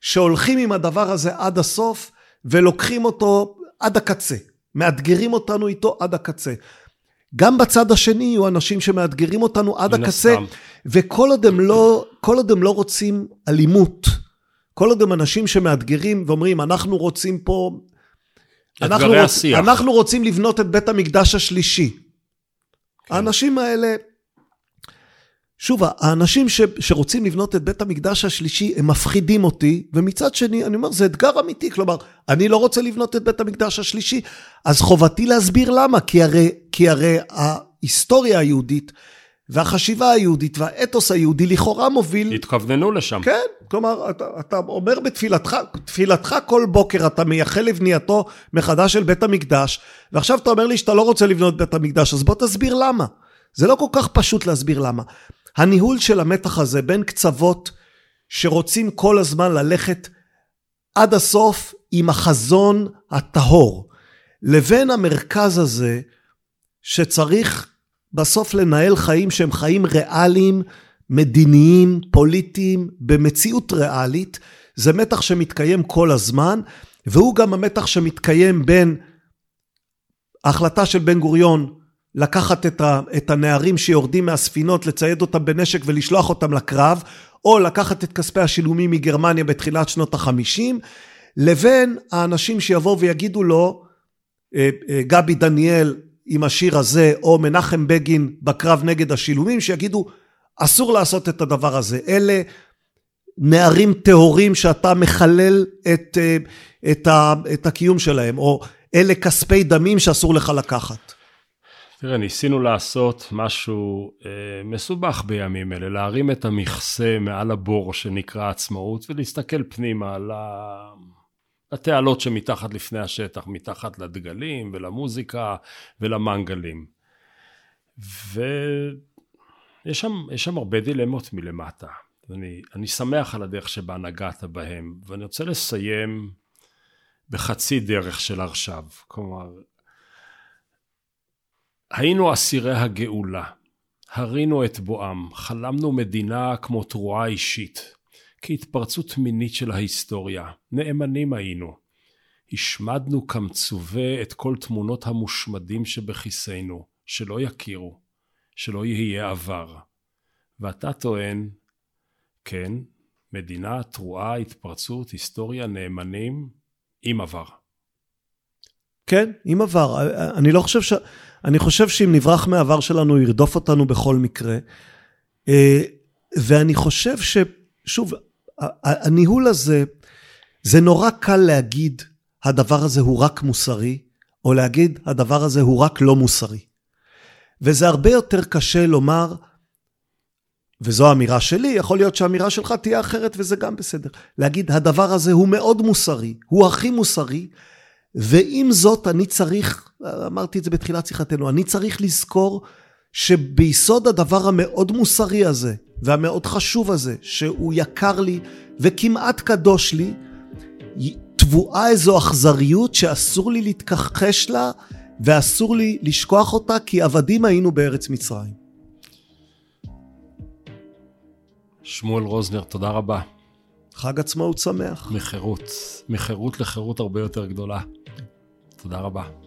שהולכים עם הדבר הזה עד הסוף ולוקחים אותו עד הקצה. מאתגרים אותנו איתו עד הקצה. גם בצד השני יהיו אנשים שמאתגרים אותנו עד הקצה, וכל עוד הם לא, כל עוד הם לא רוצים אלימות, כל עוד הם אנשים שמאתגרים ואומרים, אנחנו רוצים פה... אנחנו, רוצ, אנחנו רוצים לבנות את בית המקדש השלישי. כן. האנשים האלה שוב, האנשים ש, שרוצים לבנות את בית המקדש השלישי, הם מפחידים אותי, ומצד שני, אני אומר, זה אתגר אמיתי, כלומר, אני לא רוצה לבנות את בית המקדש השלישי, אז חובתי להסביר למה, כי הרי, כי הרי ההיסטוריה היהודית, והחשיבה היהודית והאתוס היהודי לכאורה מוביל... התכווננו לשם. כן, כלומר, אתה, אתה אומר בתפילתך, תפילתך כל בוקר אתה מייחל לבנייתו מחדש של בית המקדש, ועכשיו אתה אומר לי שאתה לא רוצה לבנות בית המקדש, אז בוא תסביר למה. זה לא כל כך פשוט להסביר למה. הניהול של המתח הזה בין קצוות שרוצים כל הזמן ללכת עד הסוף עם החזון הטהור, לבין המרכז הזה שצריך בסוף לנהל חיים שהם חיים ריאליים, מדיניים, פוליטיים, במציאות ריאלית, זה מתח שמתקיים כל הזמן, והוא גם המתח שמתקיים בין ההחלטה של בן גוריון לקחת את, ה, את הנערים שיורדים מהספינות, לצייד אותם בנשק ולשלוח אותם לקרב, או לקחת את כספי השילומים מגרמניה בתחילת שנות החמישים, לבין האנשים שיבואו ויגידו לו, אה, אה, גבי דניאל עם השיר הזה, או מנחם בגין בקרב נגד השילומים, שיגידו, אסור לעשות את הדבר הזה. אלה נערים טהורים שאתה מחלל את, אה, את, את הקיום שלהם, או אלה כספי דמים שאסור לך לקחת. תראה, ניסינו לעשות משהו אה, מסובך בימים אלה, להרים את המכסה מעל הבור שנקרא עצמאות ולהסתכל פנימה על התעלות שמתחת לפני השטח, מתחת לדגלים ולמוזיקה ולמנגלים. ויש שם, שם הרבה דילמות מלמטה. אני, אני שמח על הדרך שבה נגעת בהם, ואני רוצה לסיים בחצי דרך של עכשיו. כלומר, היינו אסירי הגאולה, הרינו את בואם, חלמנו מדינה כמו תרועה אישית, כהתפרצות מינית של ההיסטוריה, נאמנים היינו. השמדנו כמצווה את כל תמונות המושמדים שבכיסינו, שלא יכירו, שלא יהיה עבר. ואתה טוען, כן, מדינה, תרועה, התפרצות, היסטוריה, נאמנים, עם עבר. כן, עם עבר. אני לא חושב ש... אני חושב שאם נברח מהעבר שלנו, ירדוף אותנו בכל מקרה. אה, ואני חושב ש... שוב, הניהול הזה, זה נורא קל להגיד, הדבר הזה הוא רק מוסרי, או להגיד, הדבר הזה הוא רק לא מוסרי. וזה הרבה יותר קשה לומר, וזו אמירה שלי, יכול להיות שהאמירה שלך תהיה אחרת וזה גם בסדר. להגיד, הדבר הזה הוא מאוד מוסרי, הוא הכי מוסרי, ועם זאת אני צריך, אמרתי את זה בתחילת שיחתנו, אני צריך לזכור שביסוד הדבר המאוד מוסרי הזה, והמאוד חשוב הזה, שהוא יקר לי וכמעט קדוש לי, טבועה איזו אכזריות שאסור לי להתכחש לה ואסור לי לשכוח אותה, כי עבדים היינו בארץ מצרים. שמואל רוזנר, תודה רבה. חג עצמאות שמח. מחירות, מחירות לחירות הרבה יותר גדולה. תודה רבה.